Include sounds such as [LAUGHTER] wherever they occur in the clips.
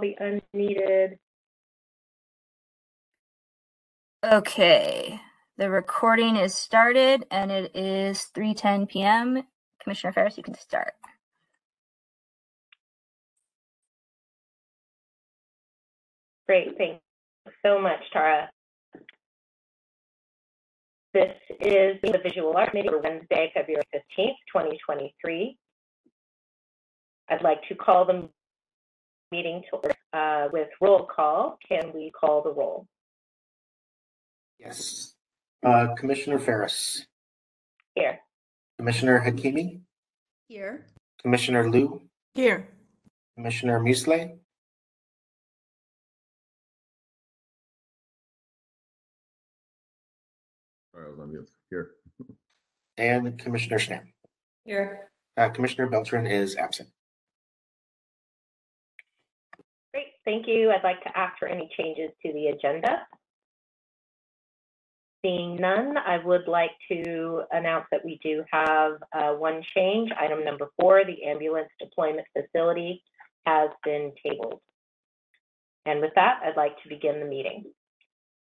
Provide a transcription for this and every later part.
be unmuted. Okay, the recording is started and it is 3:10 p.m. Commissioner Ferras, you can start. Great, thanks so much, Tara. This is the Visual Art Committee for Wednesday, February 15th, 2023. I'd like to call the meeting to order uh, with roll call. Can we call the roll? Yes. Uh, Commissioner Ferras, Here. Commissioner Hakimi, Here. Commissioner Liu, Here. Commissioner Musleh, Sorry, I was on mute. Here. and Commissioner Schnapp. Here. Uh, Commissioner Beltran is absent. Great, thank you. I'd like to ask for any changes to the agenda. Seeing none, I would like to announce that we do have uh, one change. Item number four, the ambulance deployment facility has been tabled. And with that, I'd like to begin the meeting.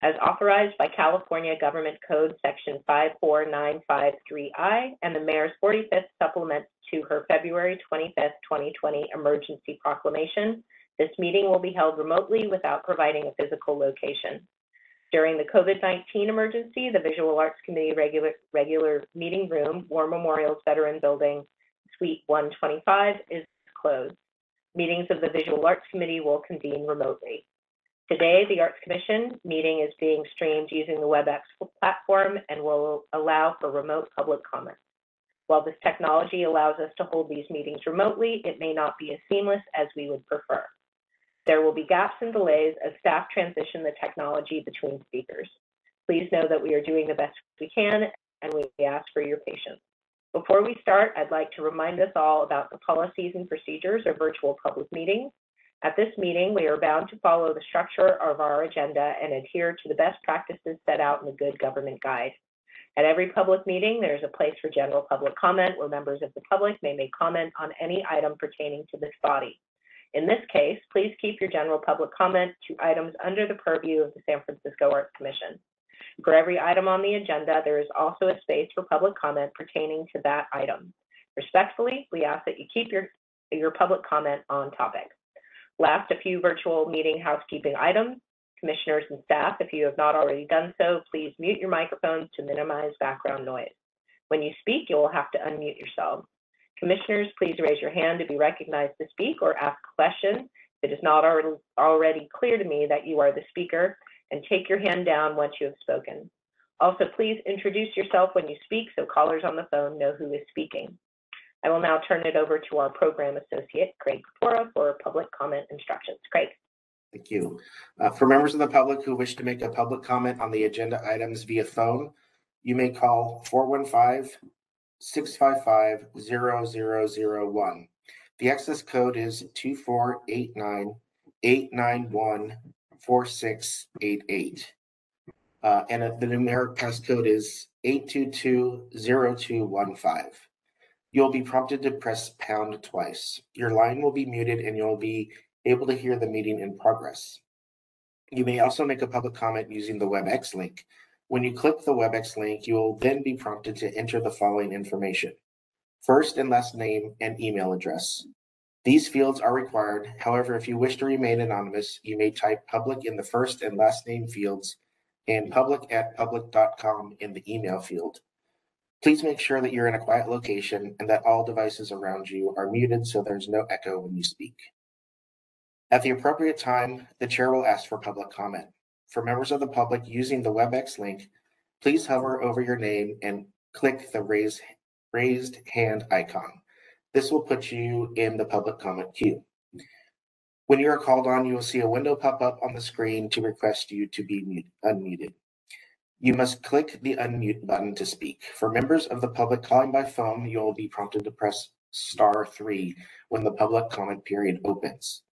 As authorized by California Government Code Section 54953I and the Mayor's 45th supplement to her February 25th, 2020 emergency proclamation, this meeting will be held remotely without providing a physical location. During the COVID-19 emergency, the Visual Arts Committee regular, meeting room, War Memorials Veteran Building, Suite 125 is closed. Meetings of the Visual Arts Committee will convene remotely. Today, the Arts Commission meeting is being streamed using the WebEx platform and will allow for remote public comment. While this technology allows us to hold these meetings remotely, it may not be as seamless as we would prefer. There will be gaps and delays as staff transition the technology between speakers. Please know that we are doing the best we can and we ask for your patience. Before we start, I'd like to remind us all about the policies and procedures of virtual public meetings. At this meeting, we are bound to follow the structure of our agenda and adhere to the best practices set out in the Good Government Guide. At every public meeting, there is a place for general public comment where members of the public may make comment on any item pertaining to this body. In this case, please keep your general public comment to items under the purview of the San Francisco Arts Commission. For every item on the agenda, there is also a space for public comment pertaining to that item. Respectfully, we ask that you keep your, your public comment on topic. Last, a few virtual meeting housekeeping items. Commissioners and staff, if you have not already done so, please mute your microphones to minimize background noise. When you speak, you will have to unmute yourself. Commissioners, please raise your hand to be recognized to speak or ask a question. It is not already clear to me that you are the speaker, and take your hand down once you have spoken. Also, please introduce yourself when you speak so callers on the phone know who is speaking. I will now turn it over to our program associate, Craig Kapora, for public comment instructions. Craig. Thank you. Uh, for members of the public who wish to make a public comment on the agenda items via phone, you may call 415 655 0001. The access code is 2489 891 4688. Uh, and the numeric passcode is 8220215. You'll be prompted to press pound twice. Your line will be muted and you'll be able to hear the meeting in progress. You may also make a public comment using the WebEx link. When you click the WebEx link, you will then be prompted to enter the following information. First and last name and email address. These fields are required. However, if you wish to remain anonymous, you may type public in the first and last name fields and public at public.com in the email field. Please make sure that you're in a quiet location and that all devices around you are muted so there's no echo when you speak. At the appropriate time, the chair will ask for public comment. For members of the public using the WebEx link, please hover over your name and click the raise, raised hand icon. This will put you in the public comment queue. When you are called on, you will see a window pop up on the screen to request you to be mute, unmuted. You must click the unmute button to speak. For members of the public calling by phone, you will be prompted to press star three when the public comment period opens.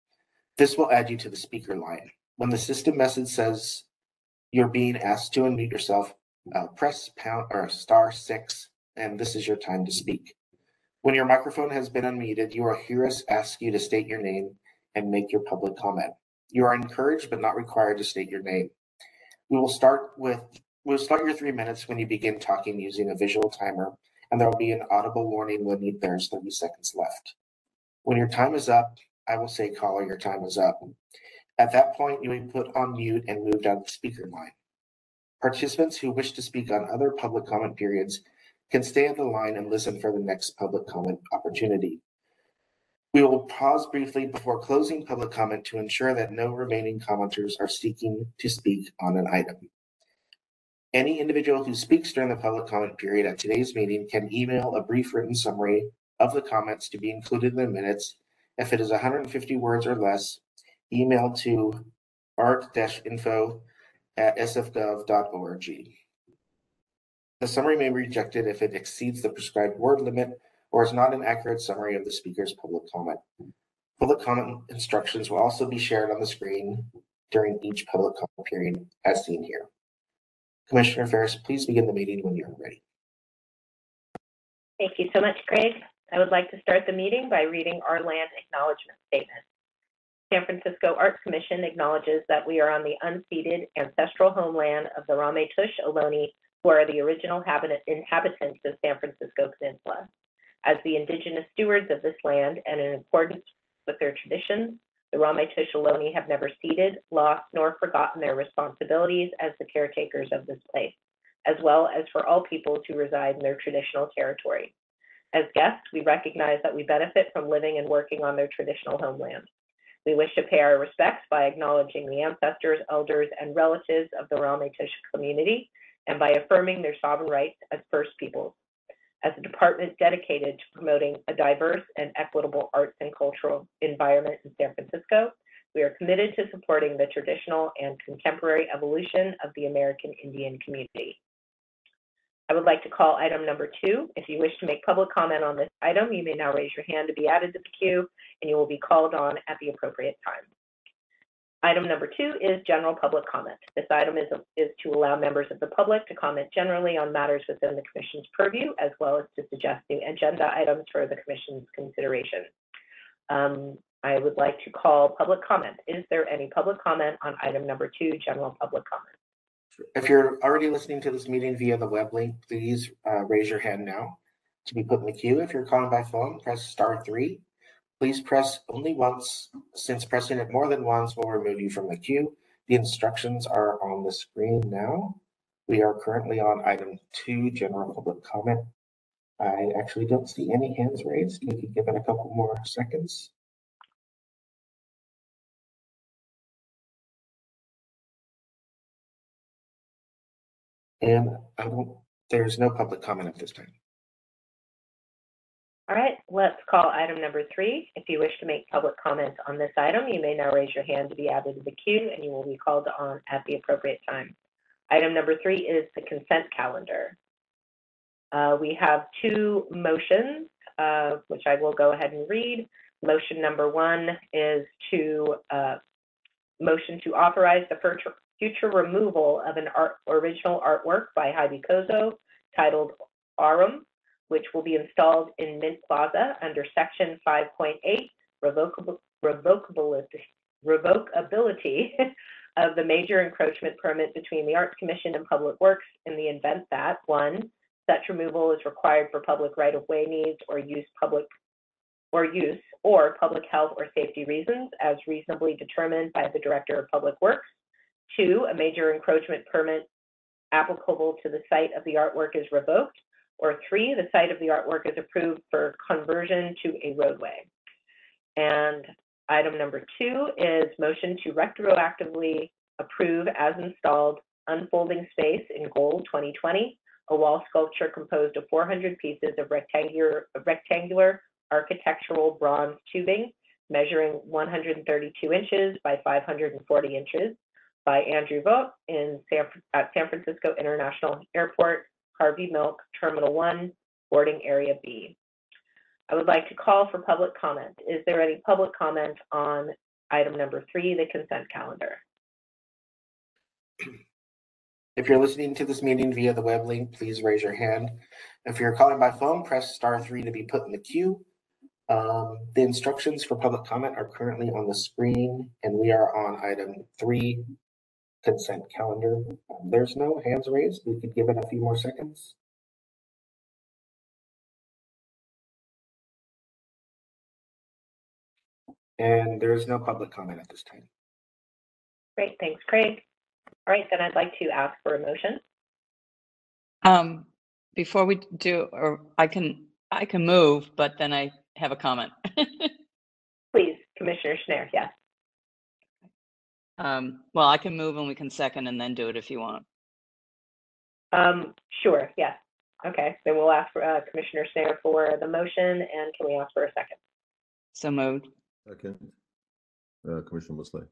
This will add you to the speaker line. When the system message says you're being asked to unmute yourself, uh, press pound or star six, and this is your time to speak. When your microphone has been unmuted, you will hear us ask you to state your name and make your public comment. You are encouraged but not required to state your name. We will start with we'll start your three minutes when you begin talking using a visual timer, and there will be an audible warning when there's 30 seconds left. When your time is up, I will say, caller, your time is up. At that point, you will be put on mute and moved out of the speaker line. Participants who wish to speak on other public comment periods can stay on the line and listen for the next public comment opportunity. We will pause briefly before closing public comment to ensure that no remaining commenters are seeking to speak on an item. Any individual who speaks during the public comment period at today's meeting can email a brief written summary of the comments to be included in the minutes. If it is 150 words or less, email to art-info at sfgov.org. The summary may be rejected if it exceeds the prescribed word limit or is not an accurate summary of the speaker's public comment. Public comment instructions will also be shared on the screen during each public comment period as seen here. Commissioner Ferras, please begin the meeting when you're ready. Thank you so much, Craig. I would like to start the meeting by reading our land acknowledgement statement. San Francisco Arts Commission acknowledges that we are on the unceded ancestral homeland of the Ramaytush Ohlone, who are the original inhabitants of San Francisco Peninsula. As the indigenous stewards of this land and in accordance with their traditions, the Ramaytush Ohlone have never ceded, lost, nor forgotten their responsibilities as the caretakers of this place, as well as for all peoples who reside in their traditional territory. As guests, we recognize that we benefit from living and working on their traditional homeland. We wish to pay our respects by acknowledging the ancestors, elders, and relatives of the Ramaytush community and by affirming their sovereign rights as First Peoples. As a department dedicated to promoting a diverse and equitable arts and cultural environment in San Francisco, we are committed to supporting the traditional and contemporary evolution of the American Indian community. I would like to call item number two. If you wish to make public comment on this item, you may now raise your hand to be added to the queue, and you will be called on at the appropriate time. Item number two is general public comment. This item is, to allow members of the public to comment generally on matters within the commission's purview, as well as to suggest new agenda items for the commission's consideration. Um, I would like to call public comment. Is there any public comment on item number two, general public comment? If you're already listening to this meeting via the web link, please uh, raise your hand now to be put in the queue. If you're calling by phone, press star three. Please press only once, since pressing it more than once will remove you from the queue. The instructions are on the screen now. We are currently on item two, general public comment. I actually don't see any hands raised. We can give it a couple more seconds. And I don't, there's no public comment at this time. All right, let's call item number three. If you wish to make public comment on this item, you may now raise your hand to be added to the queue and you will be called on at the appropriate time. Item number three is the consent calendar. Uh, we have two motions, uh, which I will go ahead and read. Motion number one is to uh, motion to authorize the future, removal of an art, original artwork by Heidi Kozo titled Arum which will be installed in Mint Plaza under Section 5.8, revocable, revocability, revocability [LAUGHS] of the major encroachment permit between the Arts Commission and Public Works in the event that, one, such removal is required for public right-of-way needs or use public or use or public health or safety reasons as reasonably determined by the Director of Public Works. Two, a major encroachment permit applicable to the site of the artwork is revoked or three, the site of the artwork is approved for conversion to a roadway. And item number two is motion to retroactively approve as installed unfolding space in gold 2020, a wall sculpture composed of 400 pieces of rectangular, rectangular architectural bronze tubing measuring 132 inches by 540 inches by Andrew Vogt in San, at San Francisco International Airport Harvey Milk, Terminal 1, boarding area B. I would like to call for public comment. Is there any public comment on item number three, the consent calendar? If you're listening to this meeting via the web link, please raise your hand. If you're calling by phone, press star three to be put in the queue. Um, the instructions for public comment are currently on the screen and we are on item three, consent calendar. Um, There's no hands raised. We could give it a few more seconds. And there's no public comment at this time. Great, thanks, Craig. All right, then I'd like to ask for a motion. Um, before we do, or I can, I can move, but then I have a comment. [LAUGHS] Please, Commissioner Schnair, yes. Um, well, I can move and we can second and then do it if you want. Um, sure, yes. Okay, then we'll ask for, uh, Commissioner Schnair for the motion, and can we ask for a second? So moved. Second. Uh, Commissioner Musleh.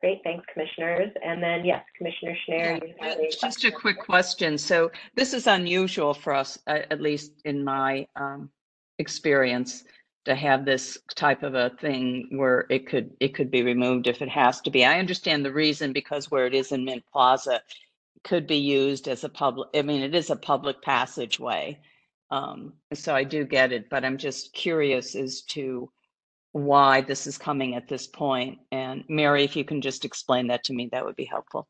Great, thanks, Commissioners. And then, yes, Commissioner Schnair, you have a Just a question. quick question. So this is unusual for us, a- at least in my um, experience, to have this type of a thing where it could, it could be removed if it has to be. I understand the reason because where it is in Mint Plaza, could be used as a public, I mean, it is a public passageway. Um, So I do get it, but I'm just curious as to why this is coming at this point. And Mary, if you can just explain that to me, that would be helpful.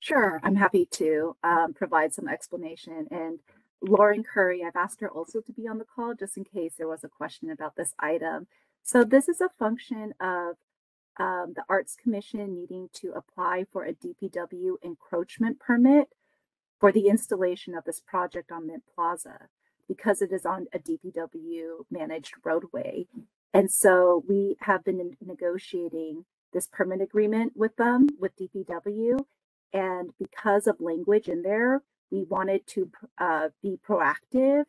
Sure, I'm happy to um, provide some explanation. And Lauren Curry, I've asked her also to be on the call just in case there was a question about this item. So this is a function of um, the Arts Commission needing to apply for a DPW encroachment permit for the installation of this project on Mint Plaza because it is on a DPW managed roadway. And so we have been negotiating this permit agreement with them, with DPW. And because of language in there, we wanted to uh, be proactive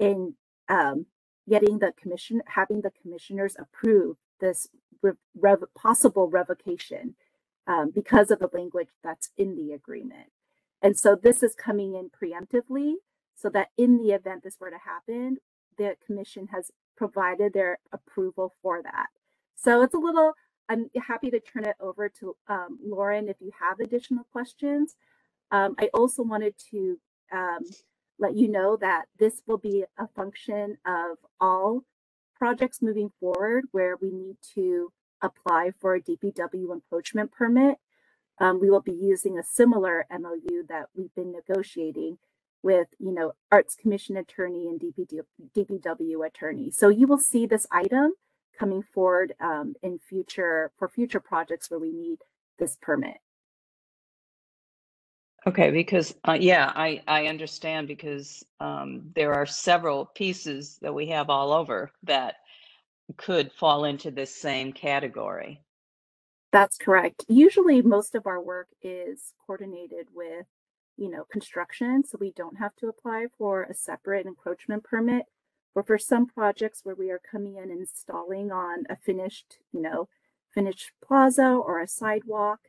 in um, getting the commission, having the commissioners approve this re- rev- possible revocation um, because of the language that's in the agreement. And so this is coming in preemptively so that in the event this were to happen, the commission has provided their approval for that. So it's a little, I'm happy to turn it over to um, Lauren if you have additional questions. Um, I also wanted to um, let you know that this will be a function of all projects moving forward where we need to apply for a DPW encroachment permit. Um, we will be using a similar MOU that we've been negotiating with, you know, Arts Commission attorney and DPW, attorney. So you will see this item coming forward um, in future for future projects where we need this permit. Okay, because, uh, yeah, I, I understand because, um, there are several pieces that we have all over that could fall into this same category. That's correct. Usually, most of our work is coordinated with, you know, construction, so we don't have to apply for a separate encroachment permit. But for some projects where we are coming in and installing on a finished, you know, finished plaza or a sidewalk,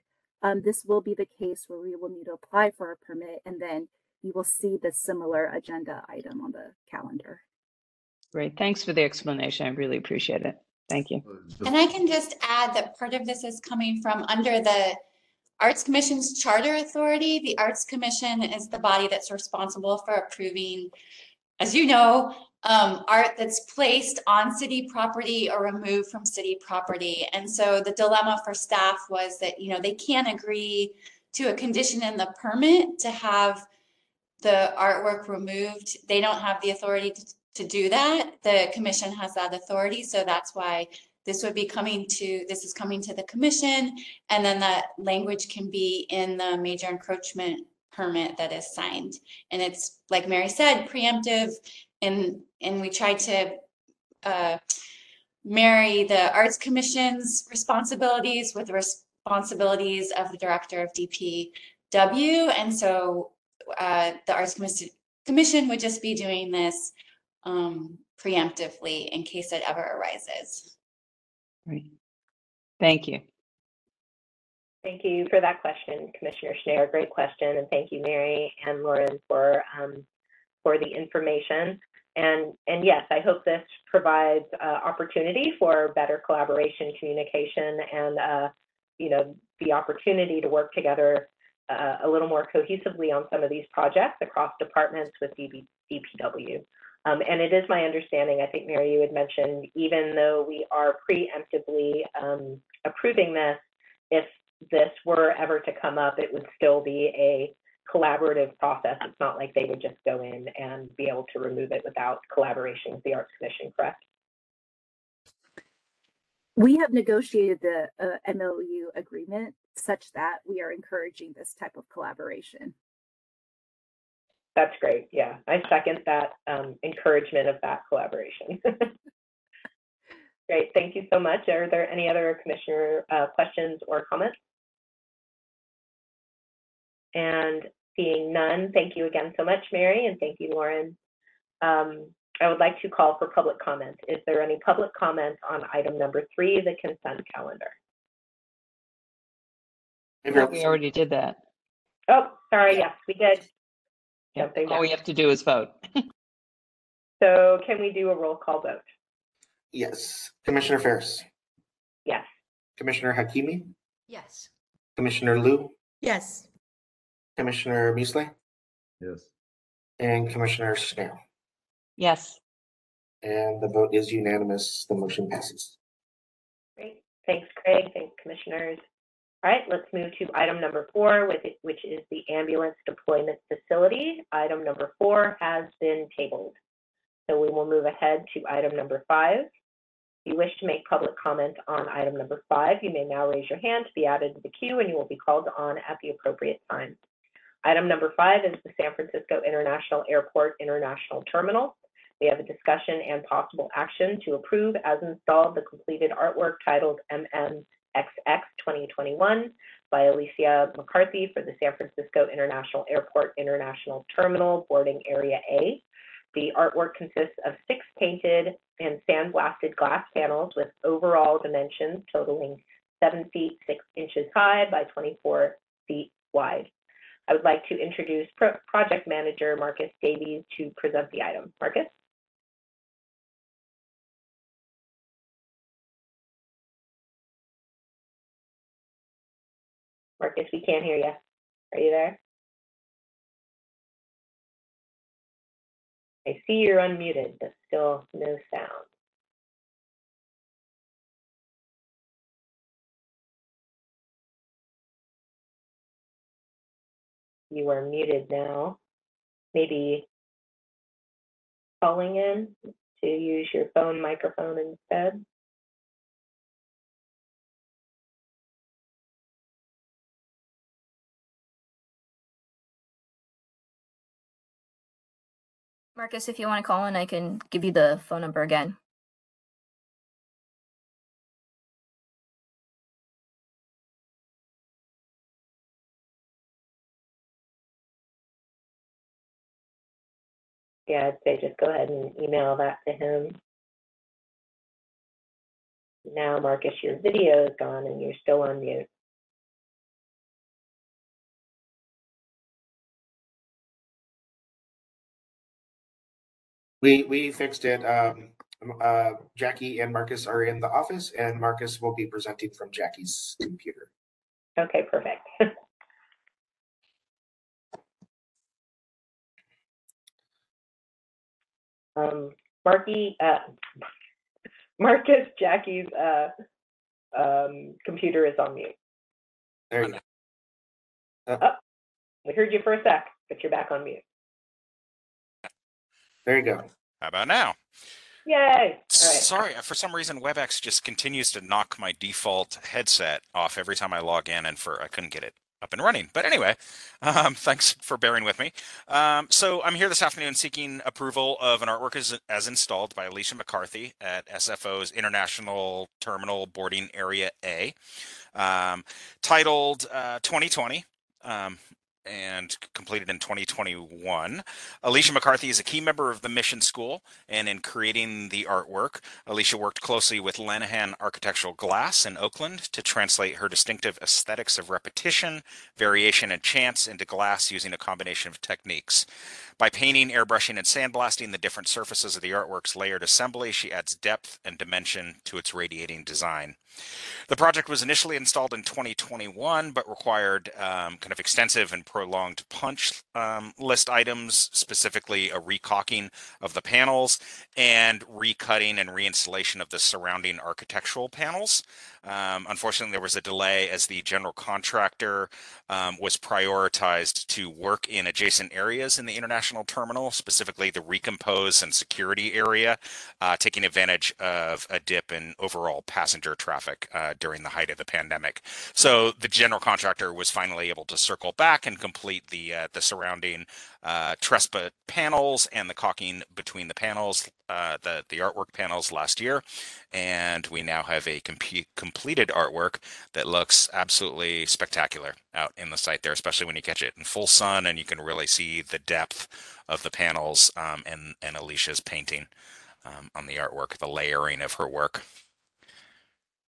um, this will be the case where we will need to apply for a permit, and then you will see the similar agenda item on the calendar. Great, thanks for the explanation. I really appreciate it. Thank you. And I can just add that part of this is coming from under the Arts Commission's charter authority. The Arts Commission is the body that's responsible for approving, as you know, um, art that's placed on city property or removed from city property. And so the dilemma for staff was that, you know, they can't agree to a condition in the permit to have the artwork removed. They don't have the authority to, to do that. The commission has that authority. So that's why this would be coming to, this is coming to the commission. And then that language can be in the major encroachment permit that is signed. And it's, like Mary said, preemptive. And, and we tried to uh, marry the Arts Commission's responsibilities with the responsibilities of the Director of DPW. And so uh, the Arts Commission, Commission would just be doing this um, preemptively in case it ever arises. Great. Thank you. Thank you for that question, Commissioner Schnair. Great question, and thank you, Mary and Lauren, for um, for the information. And and yes, I hope this provides uh, opportunity for better collaboration, communication, and uh, you know the opportunity to work together uh, a little more cohesively on some of these projects across departments with DB, DPW. Um, and it is my understanding, I think, Mary, you had mentioned, even though we are preemptively um, approving this, if this were ever to come up, it would still be a collaborative process. It's not like they would just go in and be able to remove it without collaboration with the Arts Commission, correct? We have negotiated the uh, MOU agreement such that we are encouraging this type of collaboration. That's great. Yeah, I second that um, encouragement of that collaboration. [LAUGHS] great. Thank you so much. Are there any other commissioner uh, questions or comments? And seeing none, thank you again so much, Mary, and thank you, Lauren. Um, I would like to call for public comment. Is there any public comment on item number three, the consent calendar? If you're- We already did that. Oh, sorry, yes, we did. Yeah, Jumping all we have to do is vote. [LAUGHS] So can we do a roll call vote? Yes, Commissioner Ferras, Yes. Commissioner Hakimi, Yes. Commissioner Liu, Yes. Commissioner Musleh, Yes. and Commissioner Snell. Yes. And the vote is unanimous. The motion passes. Great. Thanks, Craig. Thanks, commissioners. All right, let's move to item number four, with it- which is the ambulance deployment facility. Item number four has been tabled. So we will move ahead to item number five. If you wish to make public comment on item number five, you may now raise your hand to be added to the queue and you will be called on at the appropriate time. Item number five is the San Francisco International Airport International Terminal. We have a discussion and possible action to approve as installed the completed artwork titled MMXX 2021 by Alicia McCarthy for the San Francisco International Airport International Terminal Boarding Area A. The artwork consists of six painted and sandblasted glass panels with overall dimensions totaling seven feet, six inches high by 24 feet wide. I would like to introduce Pro- Project Manager Marcus Davies to present the item. Marcus? Marcus, we can't hear you. Are you there? I see you're unmuted, but still no sound. You are muted now. Maybe calling in to use your phone microphone instead. Marcus, if you want to call in, I can give you the phone number again. Yeah, I'd say just go ahead and email that to him. Now, Marcus, your video is gone and you're still on mute. We, we fixed it. Um, uh, Jackie and Marcus are in the office and Marcus will be presenting from Jackie's computer. Okay, perfect. [LAUGHS] um, Marky, uh, Marcus, Jackie's uh, um, computer is on mute. There you go. We heard you for a sec, but you're back on mute. There you go. How about now? Yay! All right. Sorry, for some reason WebEx just continues to knock my default headset off every time I log in, and for I couldn't get it up and running. But anyway, um, [LAUGHS] thanks for bearing with me. Um, so I'm here this afternoon seeking approval of an artwork as, as installed by Alicia McCarthy at SFO's International Terminal Boarding Area A, um, titled uh, 2020. And completed in 2021. Alicia McCarthy is a key member of the Mission School, and in creating the artwork, Alicia worked closely with Lanahan Architectural Glass in Oakland to translate her distinctive aesthetics of repetition, variation, and chance into glass using a combination of techniques. By painting, airbrushing, and sandblasting the different surfaces of the artwork's layered assembly, she adds depth and dimension to its radiating design. The project was initially installed in 2021, but required um, kind of extensive and prolonged punch um, list items, specifically a recaulking of the panels and recutting and reinstallation of the surrounding architectural panels. Um, unfortunately, there was a delay as the general contractor um, was prioritized to work in adjacent areas in the international terminal, specifically the recompose and security area, uh, taking advantage of a dip in overall passenger traffic uh, during the height of the pandemic. So the general contractor was finally able to circle back and complete the uh, the surrounding uh, Trespa panels and the caulking between the panels, uh, the the artwork panels last year, and we now have a comp- completed artwork that looks absolutely spectacular out in the site there, especially when you catch it in full sun and you can really see the depth of the panels um, and and Alicia's painting um, on the artwork, the layering of her work.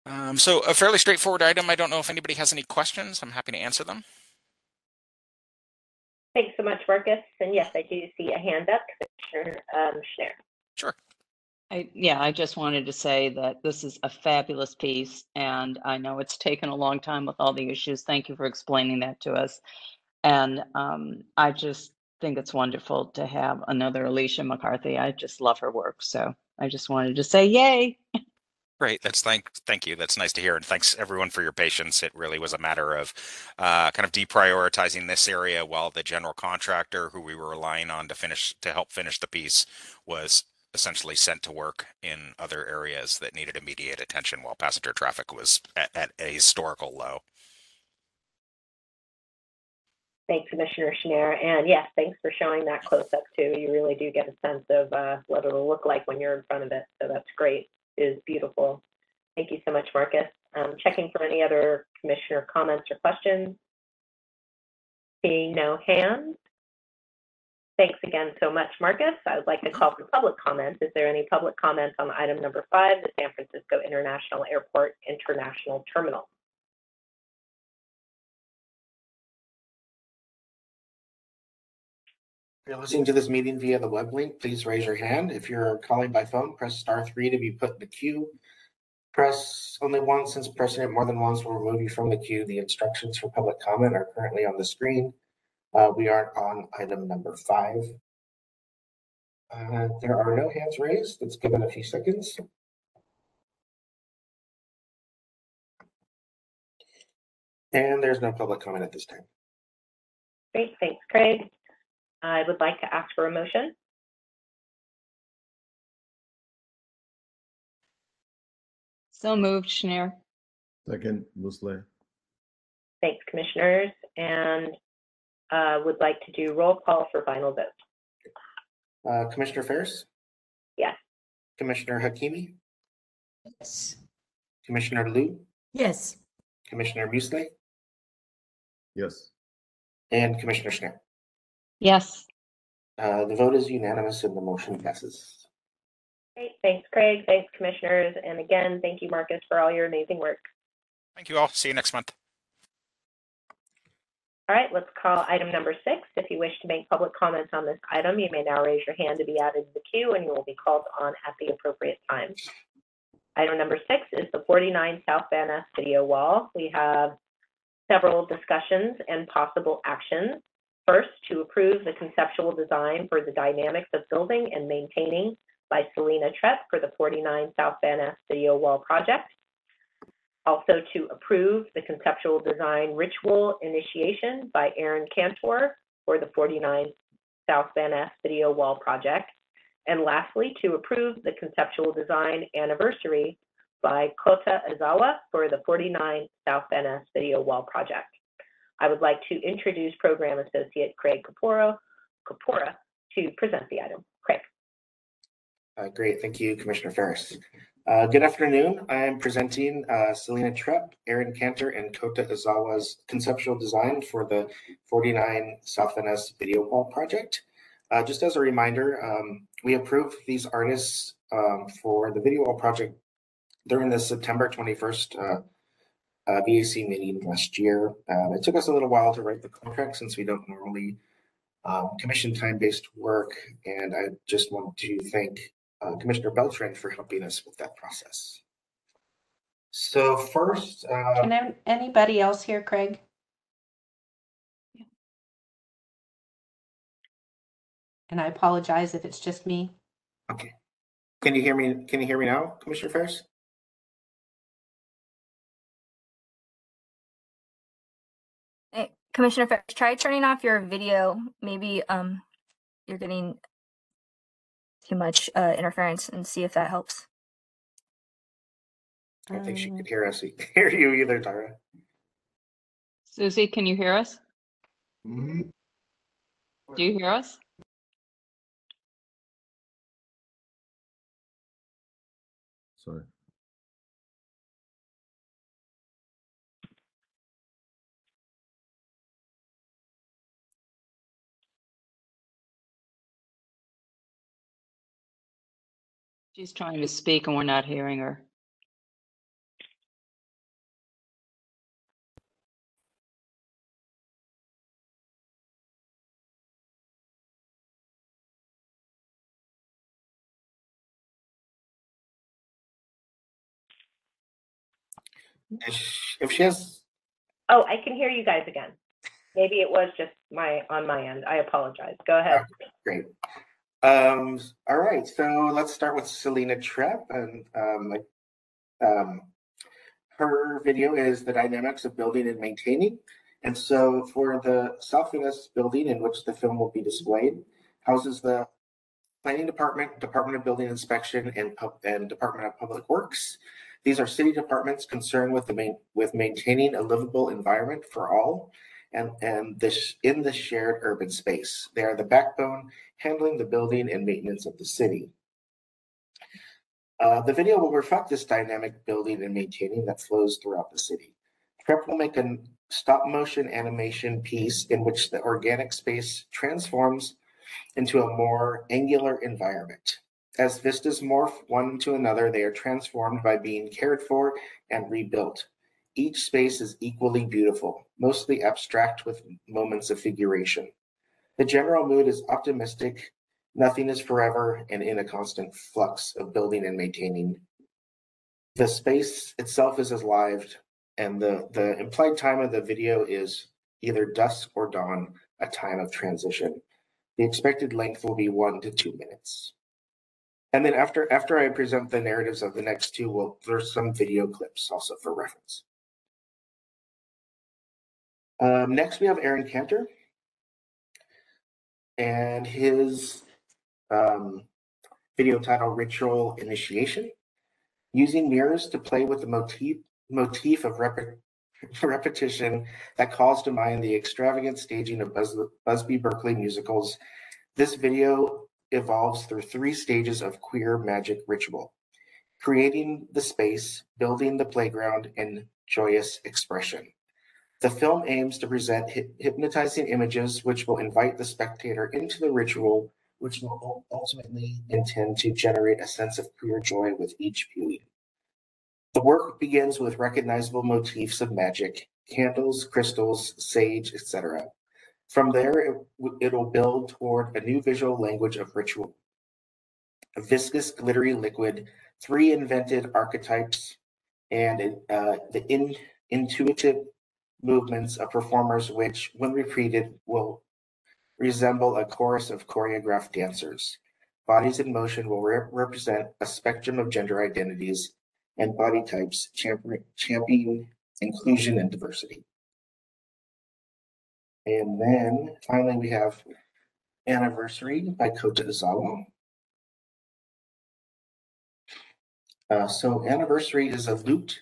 Um, so a fairly straightforward item. I don't know if anybody has any questions. I'm happy to answer them. Thanks so much, Marcus. And yes, I do see a hand up, Commissioner um, Schneider. Sure. I, yeah, I just wanted to say that this is a fabulous piece, and I know it's taken a long time with all the issues. Thank you for explaining that to us. And um, I just think it's wonderful to have another Alicia McCarthy. I just love her work. So I just wanted to say, yay. [LAUGHS] Great. That's thank thank you. That's nice to hear, and thanks everyone for your patience. It really was a matter of uh, kind of deprioritizing this area while the general contractor, who we were relying on to finish to help finish the piece, was essentially sent to work in other areas that needed immediate attention while passenger traffic was at, at a historical low. Thanks, Commissioner Schneider. And yes, thanks for showing that close up too. You really do get a sense of uh, what it'll look like when you're in front of it. So that's great. Is beautiful. Thank you so much, Marcus. Um, checking for any other commissioner comments or questions. Seeing no hands. Thanks again so much, Marcus. I would like to call for public comments. Is there any public comments on item number five, the San Francisco International Airport International Terminal? If you're listening to this meeting via the web link, please raise your hand. If you're calling by phone, press star three to be put in the queue. Press only once, since pressing it more than once will remove you from the queue. The instructions for public comment are currently on the screen. Uh, we are on item number five. Uh, there are no hands raised. Let's give it a few seconds. And there's no public comment at this time. Great, thanks, Craig. I would like to ask for a motion. So moved, Schnair. Second, Musleh. Thanks, commissioners, and uh, would like to do roll call for final vote. Uh, Commissioner Ferras, Yes. Commissioner Hakimi, Yes. Commissioner Liu, Yes. Commissioner Musleh, Yes. and Commissioner Schneider. Yes. Uh, the vote is unanimous and the motion passes. Great, thanks, Craig. Thanks, commissioners. And again, thank you, Marcus, for all your amazing work. Thank you all. See you next month. All right, let's call item number six. If you wish to make public comments on this item, you may now raise your hand to be added to the queue and you will be called on at the appropriate time. Item number six is the 49 South Van Ness video wall. We have several discussions and possible actions. First, to approve the conceptual design for the dynamics of building and maintaining by Selena Trepp for the 49 South Van Ness video wall project. Also to approve the conceptual design ritual initiation by Aaron Cantor for the 49 South Van Ness video wall project. And lastly, to approve the conceptual design anniversary by Kota Ezawa for the 49 South Van Ness video wall project. I would like to introduce Program Associate Craig Kapora to present the item. Craig. Uh, great, thank you, Commissioner Ferras. Uh, good afternoon. I am presenting uh, Selena Trepp, Aaron Cantor, and Kota Ezawa's conceptual design for the 49 South Ness video wall project. Just as a reminder, um, we approved these artists um, for the video wall project during the September 21st uh, VAC meeting last year. Uh, it took us a little while to write the contract since we don't normally um, commission time-based work, and I just want to thank uh, Commissioner Beltran for helping us with that process. So first, uh, Can an- anybody else hear Craig? and I apologize if it's just me. Okay. Can you hear me? Can you hear me now, Commissioner Ferras? Commissioner Ferras, try turning off your video. Maybe um you're getting too much uh, interference and see if that helps. I don't think she Um, could hear us, [LAUGHS] hear you either, Tyra. Susie, can you hear us? Mhm. Do you hear us? She's trying to speak and we're not hearing her. If she- If she has, Oh, I can hear you guys again. Maybe it was just my, on my end. I apologize. Go ahead. Um, all right, so let's start with Selena Trepp and um, um, her video is the dynamics of building and maintaining. And so for the Southwest building in which the film will be displayed, houses the Planning Department, Department of Building Inspection, and and Department of Public Works. These are city departments concerned with the main with maintaining a livable environment for all, and and this in the shared urban space. They are the backbone handling the building and maintenance of the city. Uh, the video will reflect this dynamic building and maintaining that flows throughout the city. Trepp will make a stop motion animation piece in which the organic space transforms into a more angular environment. As vistas morph one to another, they are transformed by being cared for and rebuilt. Each space is equally beautiful, mostly abstract with moments of figuration. The general mood is optimistic, nothing is forever, and in a constant flux of building and maintaining. The space itself is alive, and the, the implied time of the video is either dusk or dawn, a time of transition. The expected length will be one to two minutes. And then after after I present the narratives of the next two, well, there's some video clips also for reference. Um, next, we have Aaron Cantor and his um, video title Ritual Initiation. Using mirrors to play with the motif, motif of rep- [LAUGHS] repetition that calls to mind the extravagant staging of Bus- Busby Berkeley musicals, this video evolves through three stages of queer magic ritual creating the space, building the playground, and joyous expression. The film aims to present hypnotizing images which will invite the spectator into the ritual, which will ultimately intend to generate a sense of pure joy with each viewing. The work begins with recognizable motifs of magic, candles, crystals, sage, etc. From there, it, w- it'll build toward a new visual language of ritual. A viscous, glittery liquid, three invented archetypes, and uh, the in, intuitive movements of performers, which, when repeated, will resemble a chorus of choreographed dancers. Bodies in motion will re- represent a spectrum of gender identities and body types, champion, championing inclusion and diversity. And then finally, we have Anniversary by Kota Ezawa. Uh, so Anniversary is a looped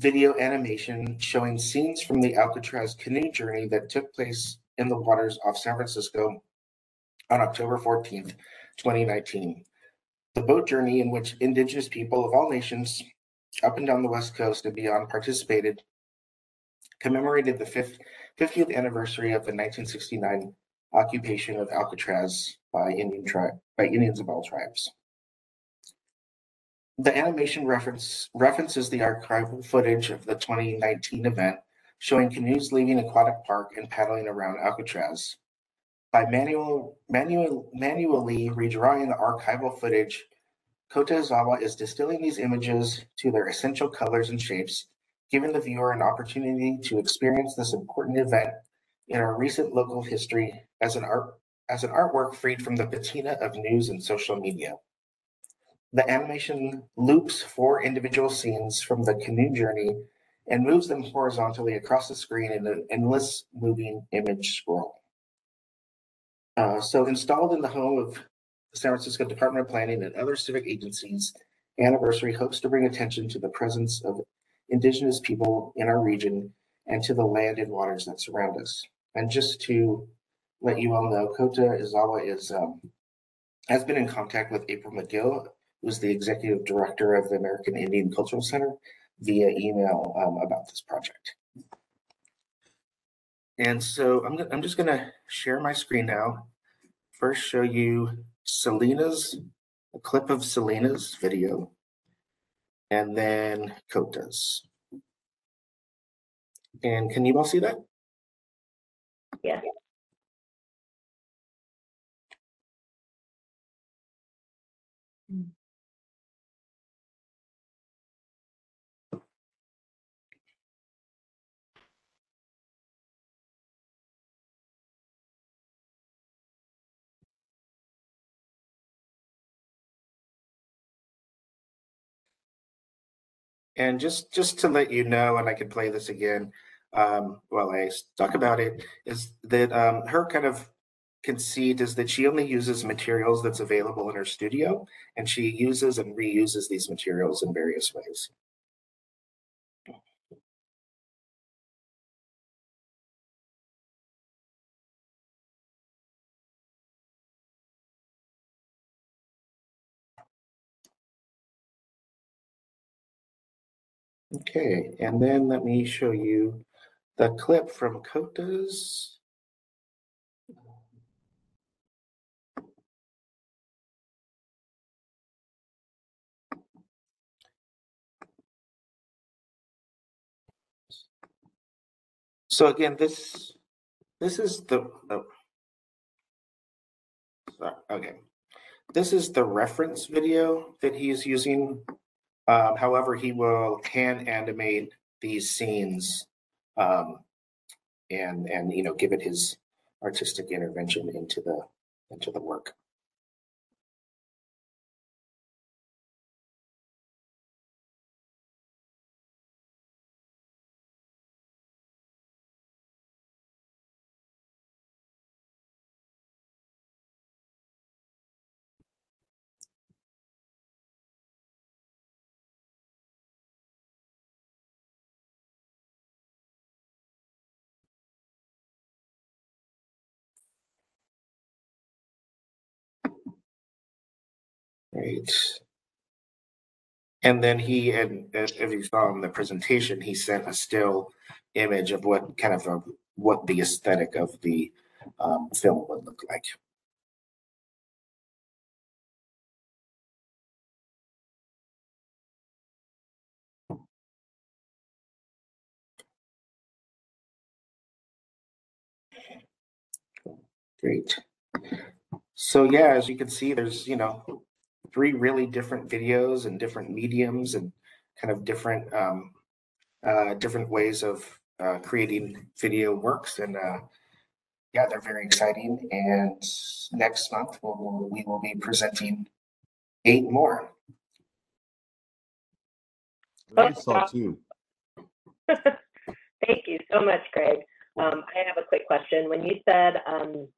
video animation showing scenes from the Alcatraz canoe journey that took place in the waters off San Francisco on October 14th, 2019. The boat journey in which indigenous people of all nations up and down the West Coast and beyond participated commemorated the 50th anniversary of the 1969 occupation of Alcatraz by Indian tribe by Indians of all tribes. The animation reference references the archival footage of the 2019 event, showing canoes leaving Aquatic Park and paddling around Alcatraz. By manual, manual, manually redrawing the archival footage, Kota Ezawa is distilling these images to their essential colors and shapes, giving the viewer an opportunity to experience this important event in our recent local history as an art as an artwork freed from the patina of news and social media. The animation loops four individual scenes from the canoe journey and moves them horizontally across the screen in an endless moving image scroll. Uh, so installed in the home of the San Francisco Department of Planning and other civic agencies, Anniversary hopes to bring attention to the presence of indigenous people in our region and to the land and waters that surround us. And just to let you all know, Kota Ezawa is um, has been in contact with April McGill, who's the executive director of the American Indian Cultural Center, via email um, about this project. And so I'm, I'm just going to share my screen now. First, show you Selena's a clip of Selena's video, and then Kota's. And can you all see that? Yes. And just just to let you know, and I can play this again um, while I talk about it, is that um, her kind of conceit is that she only uses materials that's available in her studio, and she uses and reuses these materials in various ways. Okay, and then let me show you the clip from Kota's. Um, so again, this this is the oh, sorry, okay. This is the reference video that he is using um, however, he will hand animate these scenes um, and and you know give it his artistic intervention into the into the work. Right. And then he, and as as you saw in the presentation, he sent a still image of what kind of a, what the aesthetic of the um, film would look like. Great. So yeah, as you can see, there's, you know, three really different videos and different mediums and kind of different um, uh, different ways of uh, creating video works. And uh, yeah, they're very exciting. And next month we'll, we will be presenting eight more. I already saw two. Thank you so much, greg Um, I have a quick question. When you said um,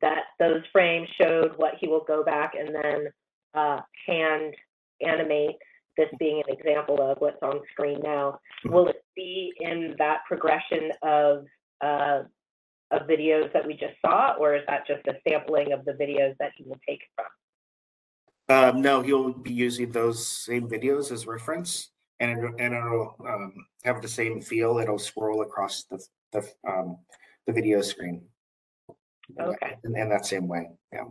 that those frames showed what he will go back and then hand animate, this being an example of what's on screen now, will it be in that progression of uh, of videos that we just saw, or is that just a sampling of the videos that he will take from? Um, no, he'll be using those same videos as reference, and it, and it'll um, have the same feel. It'll scroll across the the um, the video screen. Okay. In, in that same way, yeah.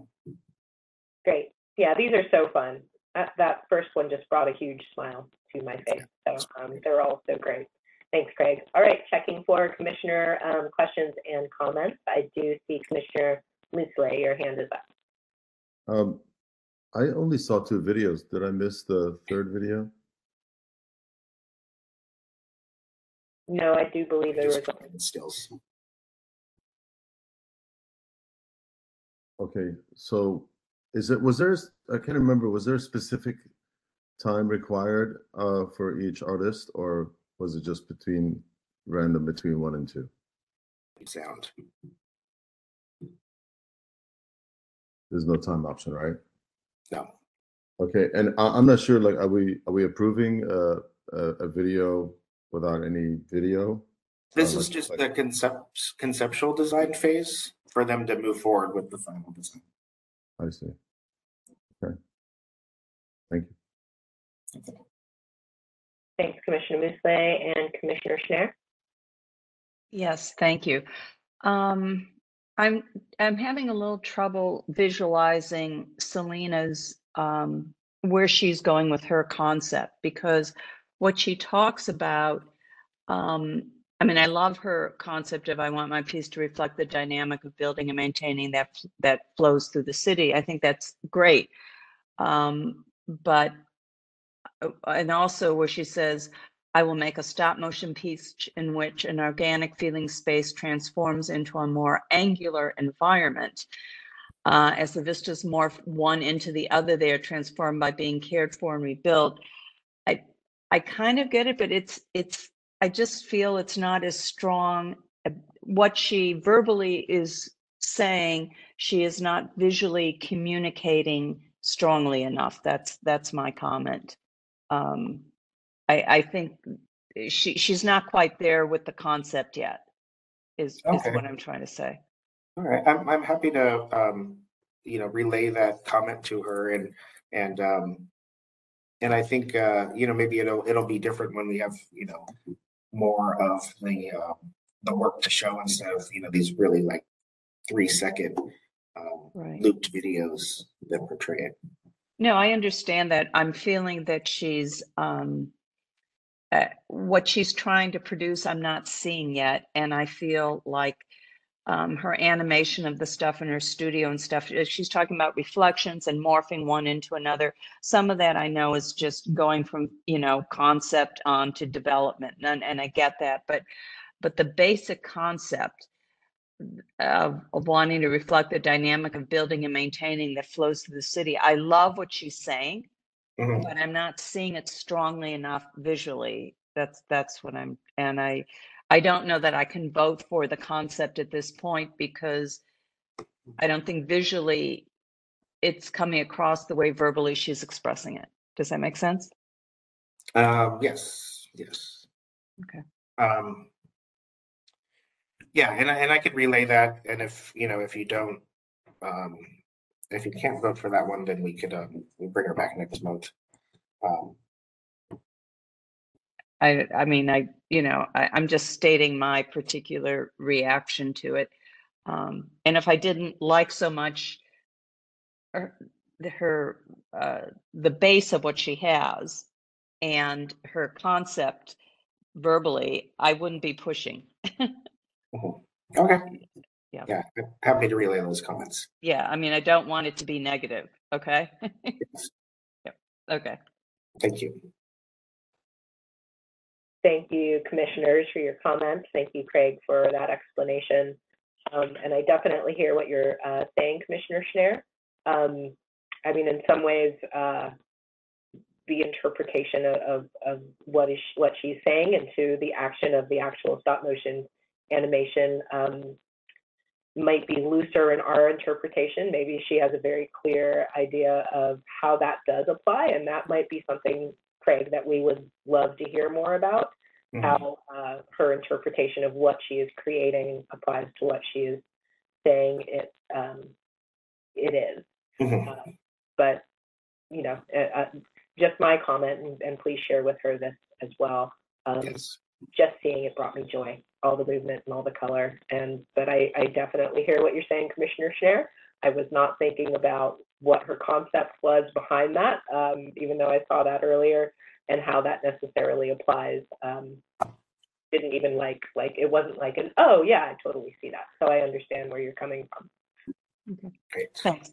Great. Yeah, these are so fun. That, that first one just brought a huge smile to my face. So um, they're all so great. Thanks, Craig. All right, checking for Commissioner um, questions and comments. I do see Commissioner Musleh, your hand is up. Um, I only saw two videos. Did I miss the third video? No, I do believe there was. Just stills. Okay, so is it, was there, I can't remember, was there a specific time required uh for each artist or was it just between random between one and two? Sound. There's no time option, right? No. Okay, and I, I'm not sure, like, are we, are we approving uh, a, a video without any video? This Uh, is like- just like- the concept, conceptual design phase for them to move forward with the final design. I see. Okay. Thank you. Thanks, Commissioner Musleh and Commissioner Schnair. Yes, thank you. Um, I'm, I'm having a little trouble visualizing Selena's, um, where she's going with her concept because what she talks about, um, I mean, I love her concept of I want my piece to reflect the dynamic of building and maintaining that that flows through the city. I think that's great. Um, but uh, and also where she says, I will make a stop motion piece in which an organic feeling space transforms into a more angular environment. Uh, as the vistas morph one into the other, they are transformed by being cared for and rebuilt. I, I kind of get it, but it's, it's, I just feel it's not as strong. uh, What she verbally is saying, she is not visually communicating strongly enough. That's, that's my comment. Um, I, I think she, she's not quite there with the concept yet, is, is what I'm trying to say. All right, I'm, I'm happy to, um, you know, relay that comment to her and, and, um, and I think, uh, you know, maybe it'll, it'll be different when we have, you know, more of the, um, the work to show instead of, you know, these really like three second, um, Right. looped videos that portray it. No, I understand that. I'm feeling that she's, um, uh, what she's trying to produce, I'm not seeing yet. And I feel like, um, her animation of the stuff in her studio and stuff, uh, she's talking about reflections and morphing one into another. Some of that I know is just going from, you know, concept on to development and, and I get that, but, but the basic concept of, of wanting to reflect the dynamic of building and maintaining that flows through the city. I love what she's saying, Mhm. but I'm not seeing it strongly enough visually. That's that's what I'm and I I don't know that I can vote for the concept at this point because I don't think visually it's coming across the way verbally she's expressing it. Does that make sense? Um, yes, yes. Okay. Um, yeah, and I, and I could relay that, and if, you know, if you don't, um, if you can't vote for that one, then we could, um, we'll bring her back next month. Um, I I mean I you know I, I'm just stating my particular reaction to it. Um, and if I didn't like so much her, the- her uh, the base of what she has and her concept verbally, I wouldn't be pushing. [LAUGHS] mhm. Okay. Yeah. Yeah, happy to relay those comments. Yeah, I mean I don't want it to be negative. Okay. [LAUGHS] yep. Okay. Thank you. Thank you, commissioners, for your comments. Thank you, Craig, for that explanation. Um, and I definitely hear what you're uh, saying, Commissioner Schnair. Um, I mean, in some ways, uh, the interpretation of, of, what is what she's saying into the action of the actual stop motion animation um, might be looser in our interpretation. Maybe she has a very clear idea of how that does apply, and that might be something, Craig, that we would love to hear more about Mhm. how uh, her interpretation of what she is creating applies to what she is saying it um, it is. Mhm. Uh, but you know, uh, uh, just my comment, and, and please share with her this as well. Um, Yes. Just seeing it brought me joy, all the movement and all the color. And but I, I definitely hear what you're saying, Commissioner Schnair. I was not thinking about what her concept was behind that, um, even though I saw that earlier, and how that necessarily applies. Um, didn't even like like it wasn't like an oh yeah, I totally see that. So I understand where you're coming from. Okay. Great. Thanks.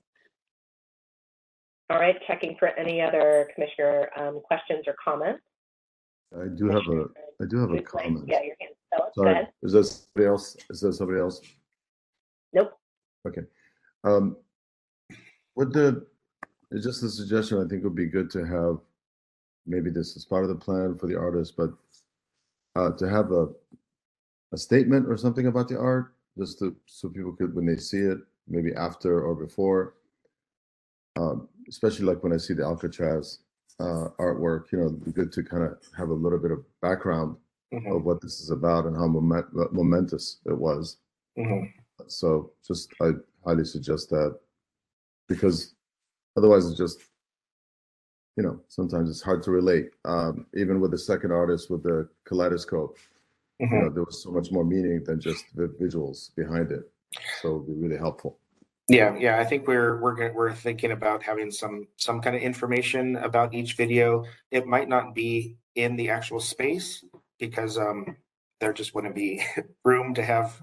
All right, checking for any other commissioner um, questions or comments. I do have a, I do have a comment. Yeah, your hand. Go Sorry, is there somebody else? Is there somebody else? Nope. Okay. Um, Would the, it's just a suggestion, I think it would be good to have, maybe this is part of the plan for the artist, but uh, to have a, a statement or something about the art, just to, so people could, when they see it, maybe after or before. Um, especially like when I see the Alcatraz uh, artwork, you know, it'd be good to kind of have a little bit of background Mhm, of what this is about and how moment, momentous it was. mhm. So just I highly suggest that because otherwise it's just you know sometimes it's hard to relate. Um, even with the second artist with the kaleidoscope, you Mhm. know there was so much more meaning than just the visuals behind it. So it'd be really helpful. Yeah, yeah, I think we're we're gonna, we're thinking about having some some kind of information about each video. It might not be in the actual space because um there just wouldn't be [LAUGHS] room to have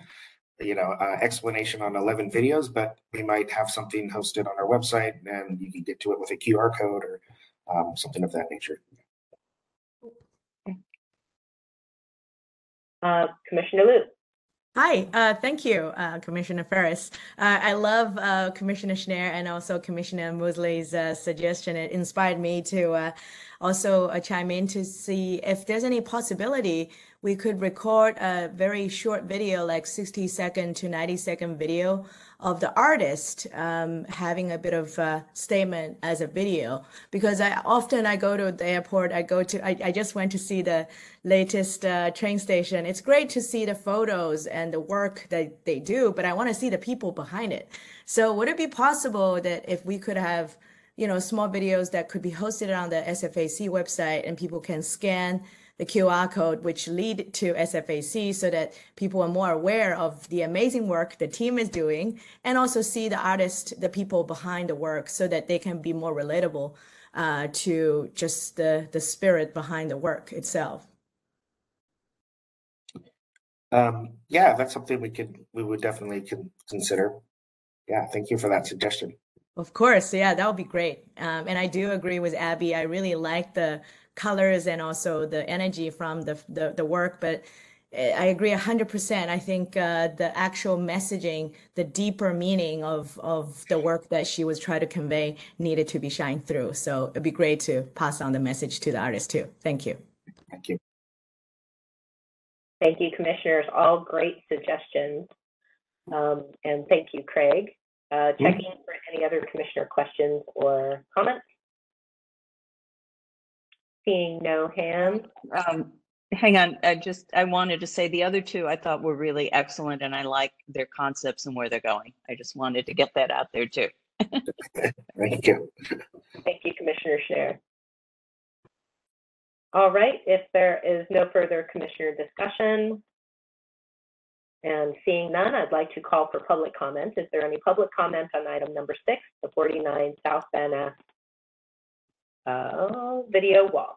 you know uh, explanation on 11 videos, but we might have something hosted on our website and you can get to it with a QR code or um, something of that nature. Uh, Commissioner Liu? Hi, uh, thank you, uh, Commissioner Ferras. Uh, I love uh, Commissioner Schnair and also Commissioner Musleh's uh, suggestion. It inspired me to uh, also uh, chime in to see if there's any possibility we could record a very short video, like 60 second to 90 second video of the artist um, having a bit of a statement as a video. Because I often I go to the airport, I go to, I, I just went to see the latest uh, train station. It's great to see the photos and the work that they do, but I want to see the people behind it. So would it be possible that if we could have, you know, small videos that could be hosted on the SFAC website and people can scan the QR code, which lead to SFAC so that people are more aware of the amazing work the team is doing and also see the artist, the people behind the work so that they can be more relatable uh, to just the, the spirit behind the work itself. Um, yeah, that's something we could we would definitely con- consider. Yeah, thank you for that suggestion. Of course, yeah, that would be great. Um, and I do agree with Abby. I really like the colors and also the energy from the the, the work, but eh, I agree 100%. I think uh, the actual messaging, the deeper meaning of, of the work that she was trying to convey needed to be shined through. So it'd be great to pass on the message to the artist too. Thank you. Thank you. Thank you, Commissioners. All great suggestions. Um, and thank you, Craig. Uh, checking for any other Commissioner questions or comments? Seeing no hands. Um, hang on, I just, I wanted to say the other two I thought were really excellent and I like their concepts and where they're going. I just wanted to get that out there too. [LAUGHS] Thank you. Thank you, Commissioner Schnair. All right, if there is no further Commissioner discussion, and seeing none, I'd like to call for public comment. Is there any public comment on item number six, the 49 South Van Ness uh, video wall?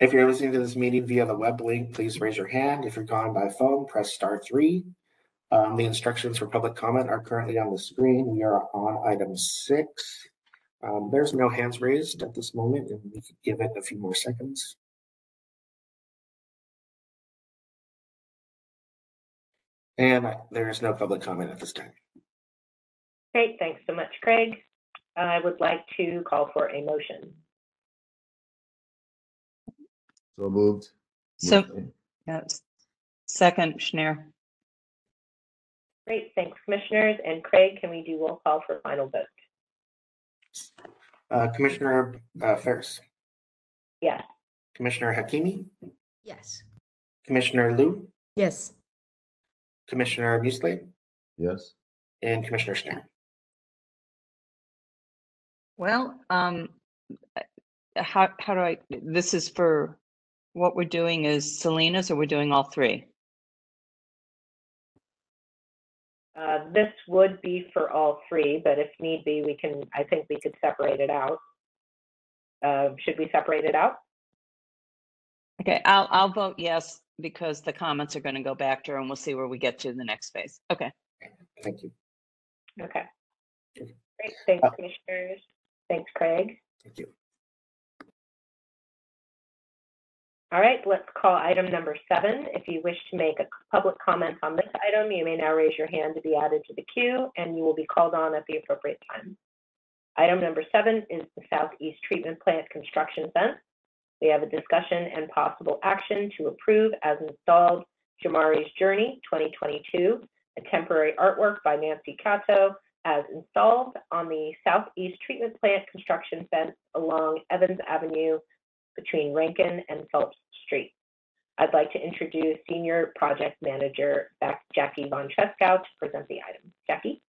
If you're listening to this meeting via the web link, please raise your hand. If you're calling by phone, press star three. Um, the instructions for public comment are currently on the screen. We are on item six. Um, there's no hands raised at this moment, and we could give it a few more seconds. And there is no public comment at this time. Great, thanks so much, Craig. I would like to call for a motion. So moved. So, yeah, second, Schnair. Great, thanks, Commissioners. And Craig, can we do roll call for final vote? Uh, Commissioner uh, Ferras, Yes. Commissioner Hakimi, Yes. Commissioner Liu, Yes. Commissioner Musleh, Yes. and Commissioner Schnair. Well, um, uh, how, how do I, this is for, what we're doing is Selena's or we're doing all three? Uh, This would be for all three, but if need be, we can, I think we could separate it out. Uh, Should we separate it out? Okay, I'll, I'll vote yes because the comments are going to go back to her and we'll see where we get to in the next phase. Okay. Thank you. Okay. Great, thanks, Commissioners. Thanks, Craig. Thank you. All right, let's call item number seven. If you wish to make a public comment on this item, you may now raise your hand to be added to the queue, and you will be called on at the appropriate time. Item number seven is the Southeast Treatment Plant construction fence. We have a discussion and possible action to approve as installed Jamari's Journey 2022, a temporary artwork by Nancy Cato as installed on the Southeast Treatment Plant construction fence along Evans Avenue between Rankin and Phelps Street. I'd like to introduce Senior Project Manager Jackie Von Treskow to present the item. Jackie?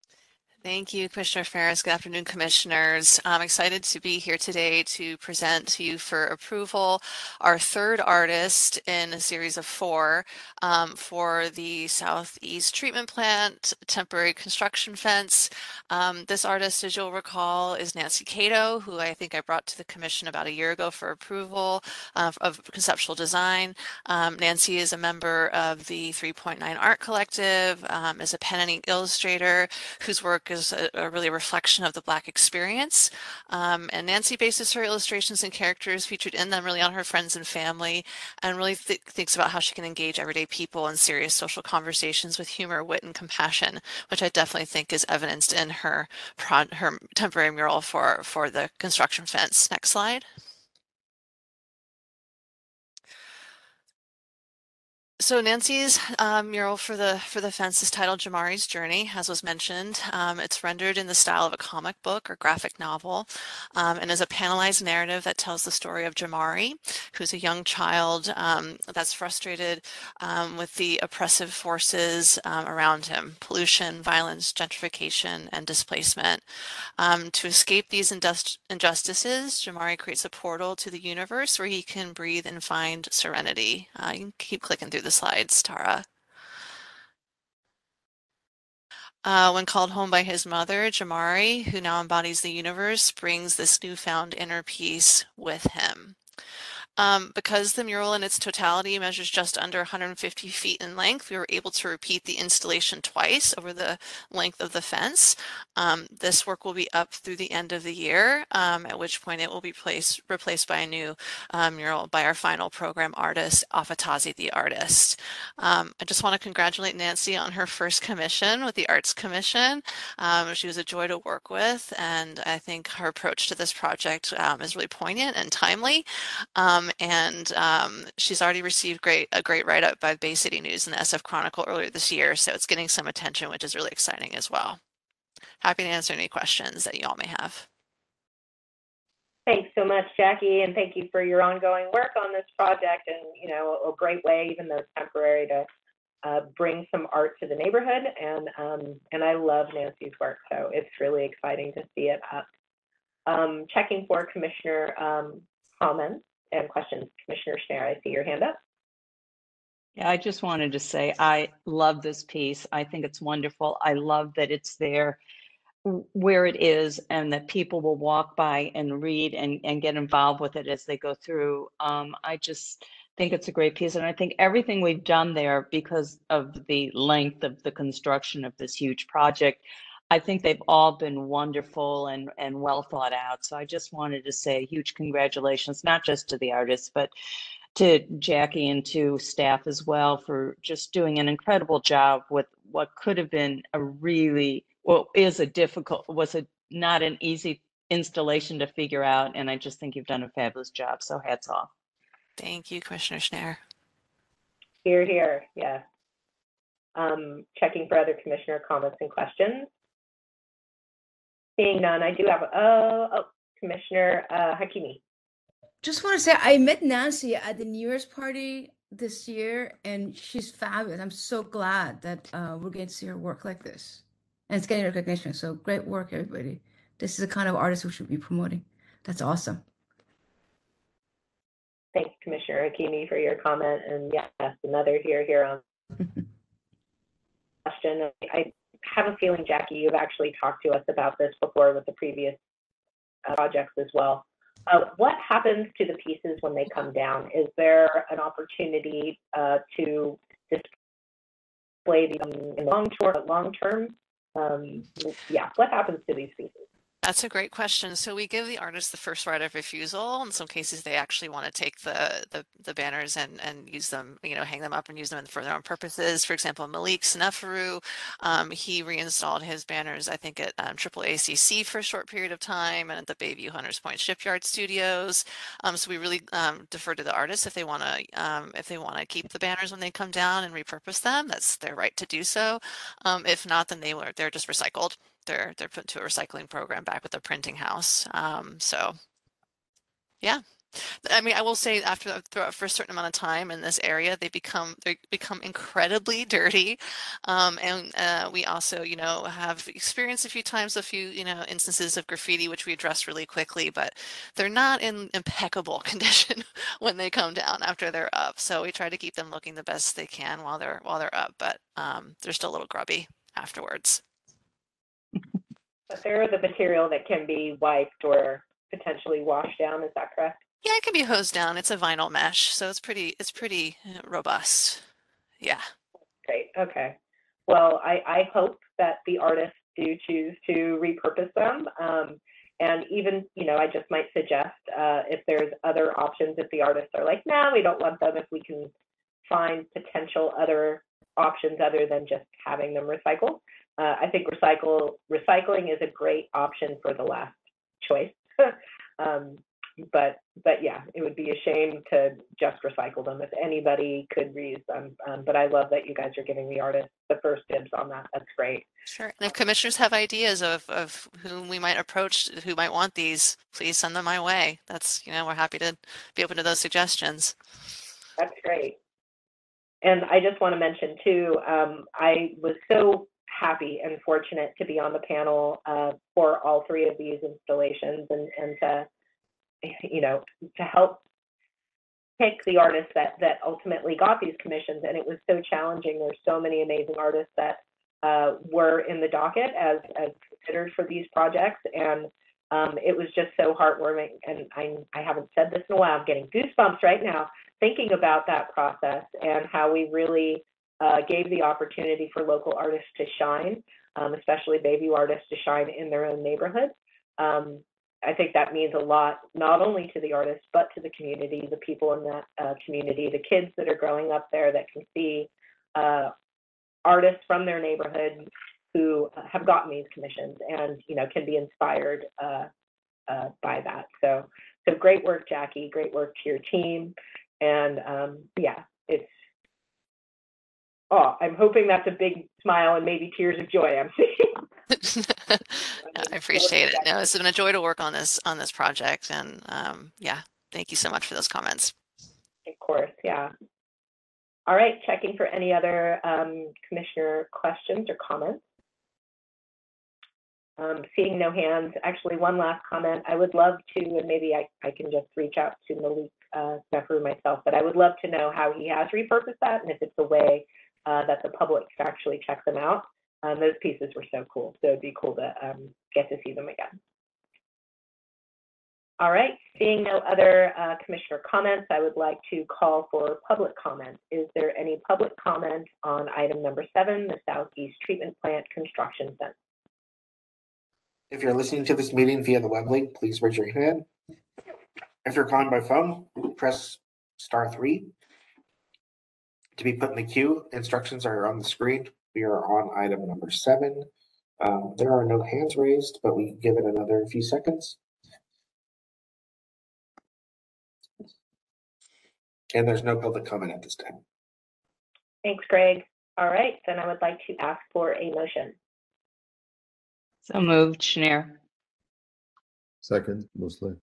Thank you, Commissioner Ferras. Good afternoon, Commissioners. I'm excited to be here today to present to you for approval our third artist in a series of four um, for the Southeast Treatment Plant temporary construction fence. Um, this artist, as you'll recall, is Nancy Cato, who I think I brought to the Commission about a year ago for approval uh, of conceptual design. Um, Nancy is a member of the 3.9 Art Collective, um, is a pen and ink illustrator whose work is a, a really reflection of the Black experience. Um, and Nancy bases her illustrations and characters featured in them really on her friends and family, and really th thinks about how she can engage everyday people in serious social conversations with humor, wit, and compassion, which I definitely think is evidenced in her her temporary mural for for the construction fence. Next slide. So Nancy's um, mural for the for the fence is titled Jamari's Journey, as was mentioned. Um, it's rendered in the style of a comic book or graphic novel, um, and is a panelized narrative that tells the story of Jamari, who's a young child um, that's frustrated um, with the oppressive forces um, around him: pollution, violence, gentrification, and displacement. to escape these injustices, Jamari creates a portal to the universe where he can breathe and find serenity. Uh, you can keep clicking through the slides, Tara. Uh, when called home by his mother, Jamari, who now embodies the universe, brings this newfound inner peace with him. Um, because the mural in its totality measures just under 150 feet in length, we were able to repeat the installation twice over the length of the fence. Um, this work will be up through the end of the year, um, at which point it will be placed, replaced by a new uh, mural by our final program artist, Afatasi the artist. Um, I just want to congratulate Nancy on her first commission with the Arts Commission. Um, she was a joy to work with, and I think her approach to this project um, is really poignant and timely. Um, and um, she's already received great a great write up by Bay City News and the SF Chronicle earlier this year, so it's getting some attention, which is really exciting as well. Happy to answer any questions that you all may have. Thanks so much, Jackie, and thank you for your ongoing work on this project. And you know, a great way, even though it's temporary, to uh, bring some art to the neighborhood. And um, and I love Nancy's work, so it's really exciting to see it up. Um, checking for Commissioner um, comments and questions. Commissioner Schnair, I see your hand up. Yeah, I just wanted to say I love this piece. I think it's wonderful. I love that it's there where it is and that people will walk by and read and, and get involved with it as they go through. Um, I just think it's a great piece. And I think everything we've done there because of the length of the construction of this huge project, I think they've all been wonderful and, and well thought out. So I just wanted to say huge congratulations, not just to the artists, but to Jackie and to staff as well for just doing an incredible job with what could have been a really, well, is a difficult, was a not an easy installation to figure out. And I just think you've done a fabulous job. So hats off. Thank you, Commissioner Schnair. Here, here, yeah. Um, checking for other commissioner comments and questions. Seeing none, I do have, uh, oh, Commissioner uh, Hakimi. Just want to say I met Nancy at the New Year's party this year, and she's fabulous. I'm so glad that uh, we're getting to see her work like this, and it's getting recognition. So great work, everybody. This is the kind of artist we should be promoting. That's awesome. Thanks, Commissioner Hakimi, for your comment. And yes, another here here on [LAUGHS] question. I have a feeling, Jackie, you've actually talked to us about this before with the previous uh, projects as well. Uh, what happens to the pieces when they come down? Is there an opportunity uh, to display them in long term? Long term, um, yeah. What happens to these pieces? That's a great question. So we give the artist the first right of refusal. In some cases, they actually want to take the the, the banners and and use them, you know, hang them up and use them for their own purposes. For example, Malik Seneferu, um, he reinstalled his banners, I think, at um, Triple ACC for a short period of time and at the Bayview Hunters Point Shipyard Studios. Um, so we really um, defer to the artists if they want to um, if they want to keep the banners when they come down and repurpose them. That's their right to do so. Um, if not, then they were they're just recycled they're they're put to a recycling program back with the printing house. Um, so yeah. I mean, I will say after for a certain amount of time in this area, they become they become incredibly [LAUGHS] dirty, um, and uh, we also, you know, have experienced a few times a few, you know, instances of graffiti which we address really quickly, but they're not in impeccable [LAUGHS] condition when they come down after they're up. So we try to keep them looking the best they can while they're while they're up, but um, they're still a little grubby afterwards. But they're the material that can be wiped or potentially washed down, is that correct? Yeah, it can be hosed down. It's a vinyl mesh, so it's pretty it's pretty uh, robust. Yeah. Great, okay. Well, I, I hope that the artists do choose to repurpose them. Um, and even, you know, I just might suggest uh, if there's other options, if the artists are like, no, we don't want them, if we can find potential other options other than just having them recycled. Uh, I think recycle recycling is a great option for the last choice. [LAUGHS] um, but but yeah, it would be a shame to just recycle them if anybody could reuse them. Um, but I love that you guys are giving the artists the first dibs on that. That's great. Sure. And if commissioners have ideas of, of whom we might approach, who might want these, please send them my way. That's, you know, we're happy to be open to those suggestions. That's great. And I just want to mention too, um, I was so happy and fortunate to be on the panel uh, for all three of these installations and, and to, you know, to help pick the artists that, that ultimately got these commissions. And it was so challenging. There's so many amazing artists that uh, were in the docket as, as considered for these projects. And um, it was just so heartwarming. And I, I haven't said this in a while. I'm getting goosebumps right now thinking about that process and how we really uh, gave the opportunity for local artists to shine, um, especially Bayview artists to shine in their own neighborhood. Um, I think that means a lot, not only to the artists, but to the community, the people in that uh, community, the kids that are growing up there that can see uh, artists from their neighborhood who have gotten these commissions and, you know, can be inspired uh, uh by that. So, so great work, Jackie. Great work to your team. And um, yeah, it's oh, I'm hoping that's a big smile and maybe tears of joy I'm seeing. [LAUGHS] [LAUGHS] I appreciate it. No, it's been a joy to work on this on this project, and um, yeah, thank you so much for those comments. Of course, yeah. All right, checking for any other um, commissioner questions or comments. Um, seeing no hands, actually one last comment. I would love to, and maybe I, I can just reach out to Malik uh, myself, but I would love to know how he has repurposed that and if it's a way that the public can actually check them out. Um, those pieces were so cool. So it'd be cool to um, get to see them again. All right, seeing no other uh, commissioner comments, I would like to call for public comment. Is there any public comment on item number seven, the Southeast Treatment Plant Construction Center? If you're listening to this meeting via the web link, please raise your hand. If you're calling by phone, press star three. To be put in the queue, instructions are on the screen. We are on item number seven. Um, there are no hands raised, but we can give it another few seconds. And there's no public comment at this time. Thanks, Greg. All right, then I would like to ask for a motion. So moved, Schnair. Second, Musleh.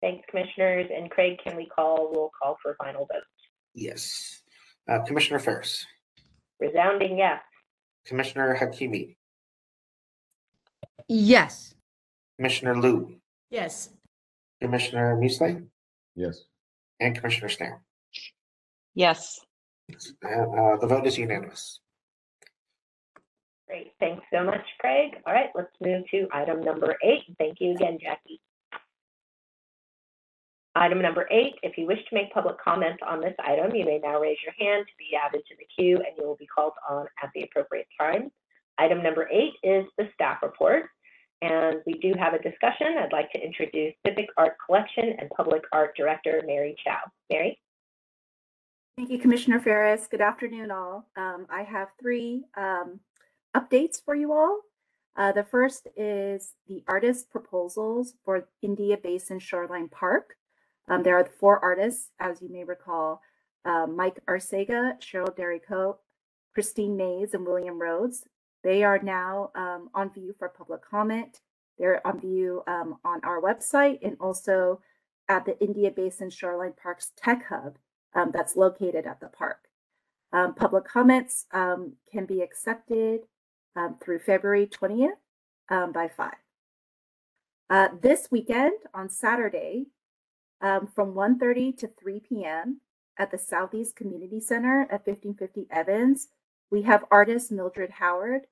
Thanks, commissioners. And Craig, can we call, we'll call for final vote. Yes. Uh, Commissioner Ferras, Resounding yes. Commissioner Hakimi, Yes. Commissioner Liu, Yes. Commissioner Musleh, Yes. and Commissioner Schnair. Yes. And uh, the vote is unanimous. Great. Thanks so much, Craig. All right, let's move to item number eight. Thank you again, Jackie. Item number eight, if you wish to make public comment on this item, you may now raise your hand to be added to the queue and you will be called on at the appropriate time. Item number eight is the staff report. And we do have a discussion. I'd like to introduce Civic Art Collection and Public Art Director, Mary Chow. Mary? Thank you, Commissioner Ferras. Good afternoon, all. Um, I have three um, updates for you all. Uh, the first is the artist proposals for India Basin Shoreline Park. Um, there are the four artists, as you may recall, uh, Mike Arcega, Cheryl Derricotte, Christine Mays, and William Rhodes. They are now um, on view for public comment. They're on view um, on our website and also at the India Basin Shoreline Parks Tech Hub um, that's located at the park. Um, public comments um, can be accepted through February 20th um, by 5. Uh, this weekend on Saturday um, from 1.30 to 3 p.m. at the Southeast Community Center at 1550 Evans, we have artist Mildred Howard,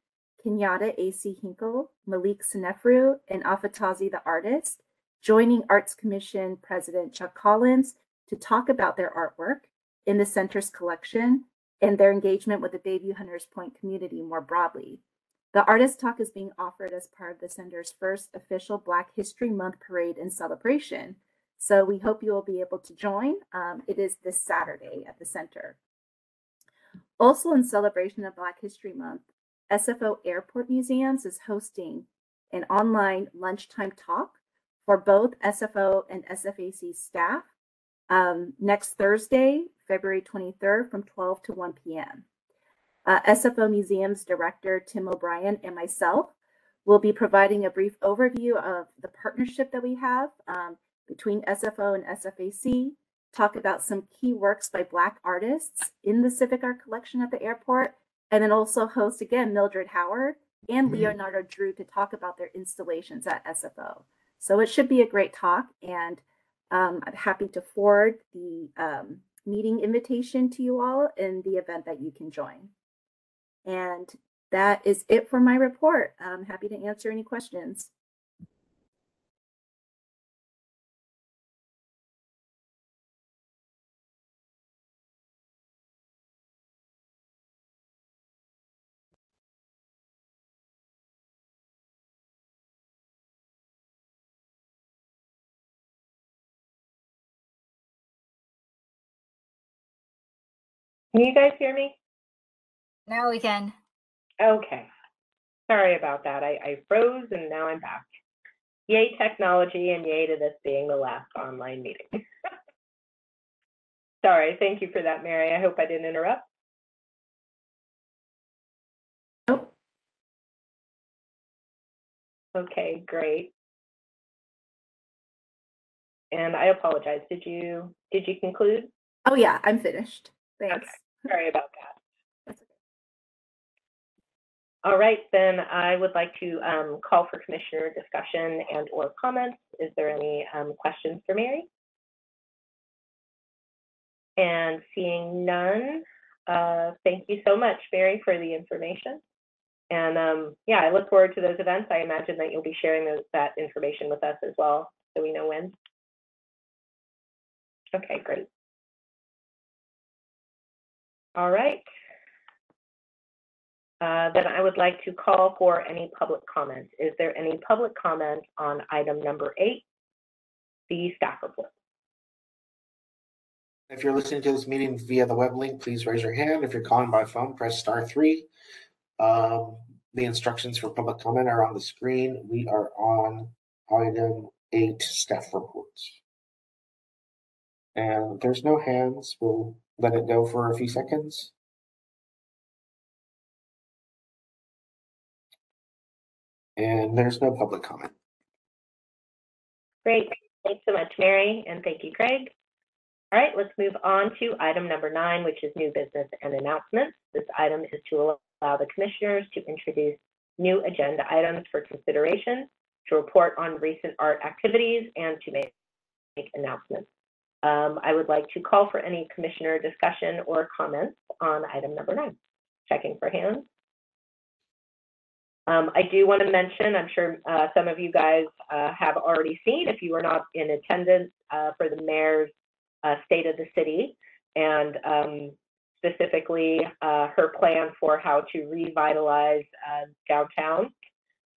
Kenyatta A.C. Hinkle, Malik Seneferu, and Afatasi the artist, joining Arts Commission President Chuck Collins to talk about their artwork in the center's collection and their engagement with the Bayview Hunters Point community more broadly. The artist talk is being offered as part of the center's first official Black History Month parade and celebration. So we hope you will be able to join. Um, it is this Saturday at the center. Also, in celebration of Black History Month, SFO Airport Museums is hosting an online lunchtime talk for both SFO and SFAC staff um, next Thursday, February 23rd from 12 to 1 p.m. Uh, SFO Museums Director Tim O'Brien and myself will be providing a brief overview of the partnership that we have um, between SFO and SFAC, talk about some key works by Black artists in the Civic Art Collection at the airport, and then also host again Mildred Howard and Leonardo Drew to talk about their installations at SFO. So it should be a great talk, and um, I'm happy to forward the um, meeting invitation to you all in the event that you can join. And that is it for my report. I'm happy to answer any questions. Can you guys hear me? Now we can. Okay. Sorry about that. I, I froze and now I'm back. Yay technology and yay to this being the last online meeting. [LAUGHS] Sorry, thank you for that, Mary. I hope I didn't interrupt. Nope. Okay, great. And I apologize. Did you did you conclude? Oh yeah, I'm finished. Thanks. Sorry about that. All right, then I would like to um, call for commissioner discussion and or comments. Is there any um, questions for Mary? And seeing none, uh, thank you so much, Mary, for the information. And um, yeah, I look forward to those events. I imagine that you'll be sharing those, that information with us as well, so we know when. Okay, great. All right. Uh, Then I would like to call for any public comment. Is there any public comment on item number eight, the staff report? If you're listening to this meeting via the web link, please raise your hand. If you're calling by phone, press star three. Um, the instructions for public comment are on the screen. We are on item eight, staff reports. And there's no hands. We'll let it go for a few seconds. And there's no public comment. Great. Thanks so much, Mary, and thank you, Craig. All right, let's move on to item number nine, which is new business and announcements. This item is to allow the commissioners to introduce new agenda items for consideration, to report on recent art activities, and to make, make announcements. Um, I would like to call for any commissioner discussion or comments on item number nine. Checking for hands. Um, I do want to mention, I'm sure uh, some of you guys uh, have already seen, if you were not in attendance uh, for the mayor's uh, State of the City, and um, specifically uh, her plan for how to revitalize uh, downtown.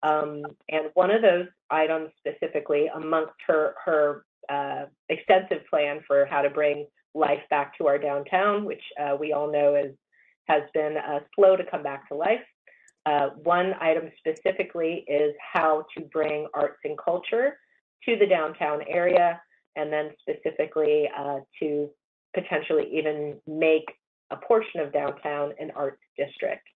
Um, and one of those items specifically amongst her, her uh, extensive plan for how to bring life back to our downtown, which uh, we all know is, has been uh, slow to come back to life. Uh, one item specifically is how to bring arts and culture to the downtown area, and then specifically uh, to potentially even make a portion of downtown an arts district.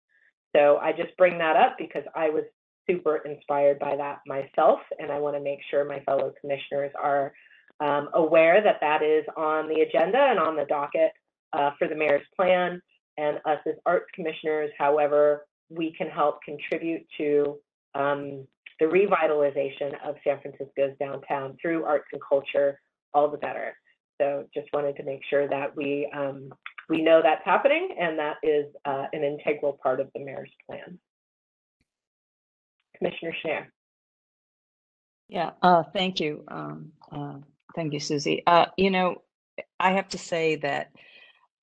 So I just bring that up because I was super inspired by that myself, and I want to make sure my fellow commissioners are um, aware that that is on the agenda and on the docket uh, for the mayor's plan. And us as arts commissioners, however, we can help contribute to um, the revitalization of San Francisco's downtown through arts and culture, all the better. So just wanted to make sure that we um, we know that's happening and that is uh, an integral part of the mayor's plan. Commissioner Schnair. Yeah, uh, thank you. Um, uh, thank you, Susie. Uh, you know, I have to say that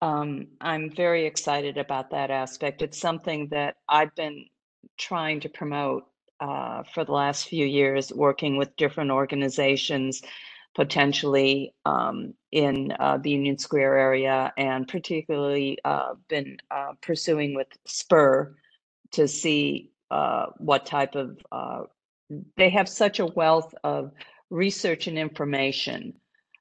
um, I'm very excited about that aspect. It's something that I've been trying to promote uh, for the last few years, working with different organizations, potentially um, in uh, the Union Square area, and particularly uh, been uh, pursuing with Spur to see uh, what type of uh, they have such a wealth of research and information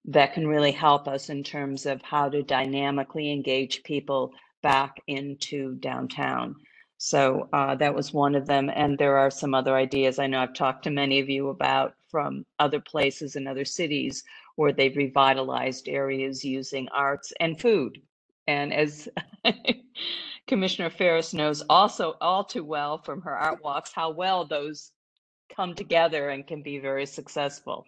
that can really help us in terms of how to dynamically engage people back into downtown. So uh, that was one of them. And there are some other ideas I know I've talked to many of you about from other places and other cities where they've revitalized areas using arts and food. And as [LAUGHS] Commissioner Ferras knows also all too well from her art walks, how well those come together and can be very successful.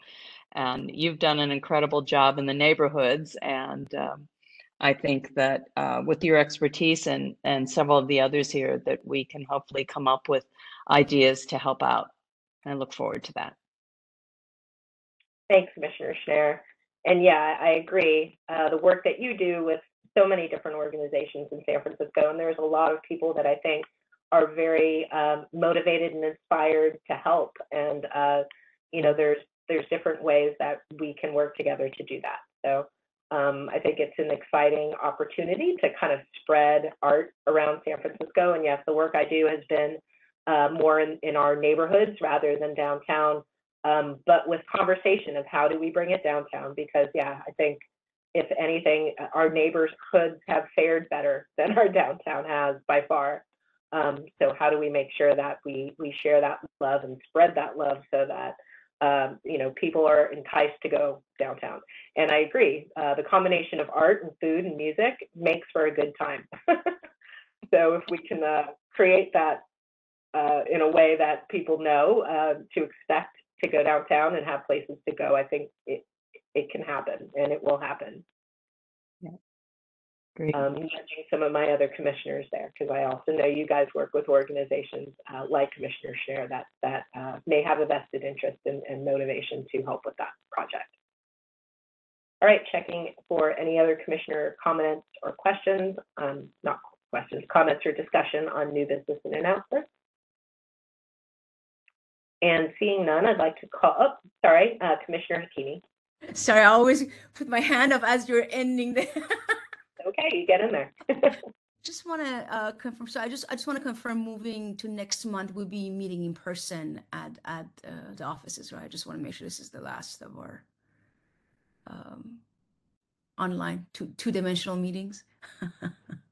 And you've done an incredible job in the neighborhoods. And um, I think that uh, with your expertise and, and several of the others here, that we can hopefully come up with ideas to help out. I look forward to that. Thanks, Commissioner Schnair. And yeah, I agree. Uh, the work that you do with so many different organizations in San Francisco, and there's a lot of people that I think are very um, motivated and inspired to help. And uh, you know, there's there's different ways that we can work together to do that. So um, I think it's an exciting opportunity to kind of spread art around San Francisco. And yes, the work I do has been uh, more in, in our neighborhoods rather than downtown, um, but with conversation of how do we bring it downtown? Because yeah, I think if anything, our neighbors could have fared better [LAUGHS] than our downtown has by far. Um, so how do we make sure that we we share that love and spread that love so that um, you know people are enticed to go downtown? And I agree, uh, the combination of art and food and music makes for a good time. [LAUGHS] so if we can uh, create that uh, in a way that people know uh, to expect to go downtown and have places to go, I think it it can happen and it will happen. Great. um, nudging some of my other commissioners there, because I also know you guys work with organizations uh, like Commissioner Schnair that, that uh, may have a vested interest and, and motivation to help with that project. All right, checking for any other commissioner comments or questions, um, not questions, comments or discussion on new business and announcements. And seeing none, I'd like to call, oh, sorry, uh, Commissioner Hakimi. Sorry, I always put my hand up as you're ending the. [LAUGHS] Okay, you get in there. [LAUGHS] just want to uh, confirm. So I just I just want to confirm. Moving to next month, we'll be meeting in person at at uh, the offices, right? I just want to make sure this is the last of our um, online two two dimensional meetings. [LAUGHS]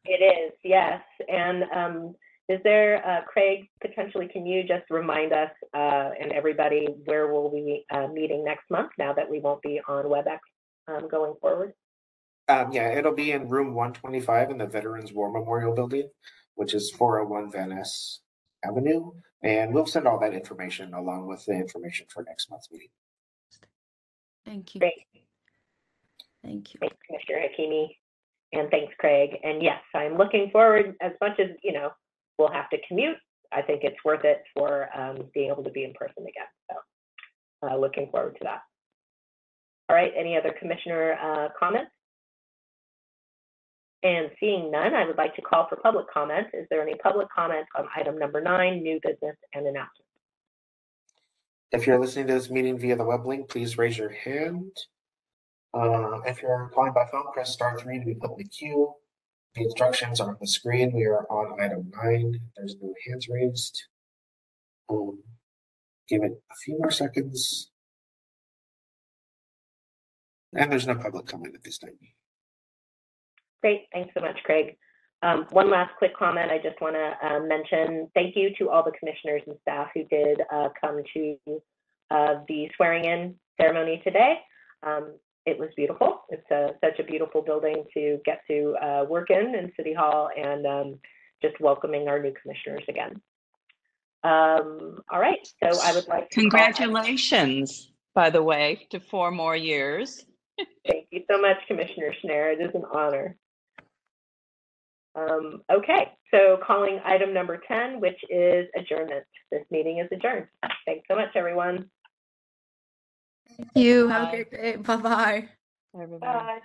It is, yes. And um, is there, uh, Craig, potentially, can you just remind us uh, and everybody where we'll we be uh, meeting next month now that we won't be on WebEx um, going forward? Um, yeah, it'll be in room one twenty-five in the Veterans War Memorial Building, which is four oh one Van Ness Avenue. And we'll send all that information along with the information for next month's meeting. Thank you. Great. Thank you. Thanks, Commissioner Hakimi. And thanks, Craig. And yes, I'm looking forward, as much as, you know, we'll have to commute, I think it's worth it for um, being able to be in person again. So uh, looking forward to that. All right, any other commissioner uh, comments? And seeing none, I would like to call for public comment. Is there any public comment on item number nine, new business and announcements? If you're listening to this meeting via the web link, please raise your hand. Uh, if you're calling by phone, press star three to be put in the queue. The instructions are on the screen. We are on item nine. There's no hands raised. Um, give it a few more seconds. And there's no public comment at this time. Great, thanks so much, Craig. Um, one last quick comment, I just want to uh, mention thank you to all the commissioners and staff who did uh, come to uh, the swearing in ceremony today. Um, it was beautiful. It's a, such a beautiful building to get to uh, work in in City Hall and um, just welcoming our new commissioners again. Um, all right, so I would like to Congratulations, by the way, to four more years. [LAUGHS] Thank you so much, Commissioner Schnair. It is an honor. Um, okay, so calling item number 10, which is adjournment. This meeting is adjourned. Thanks so much, everyone. Thank you. Have a great day. Bye bye. Everybody. Bye.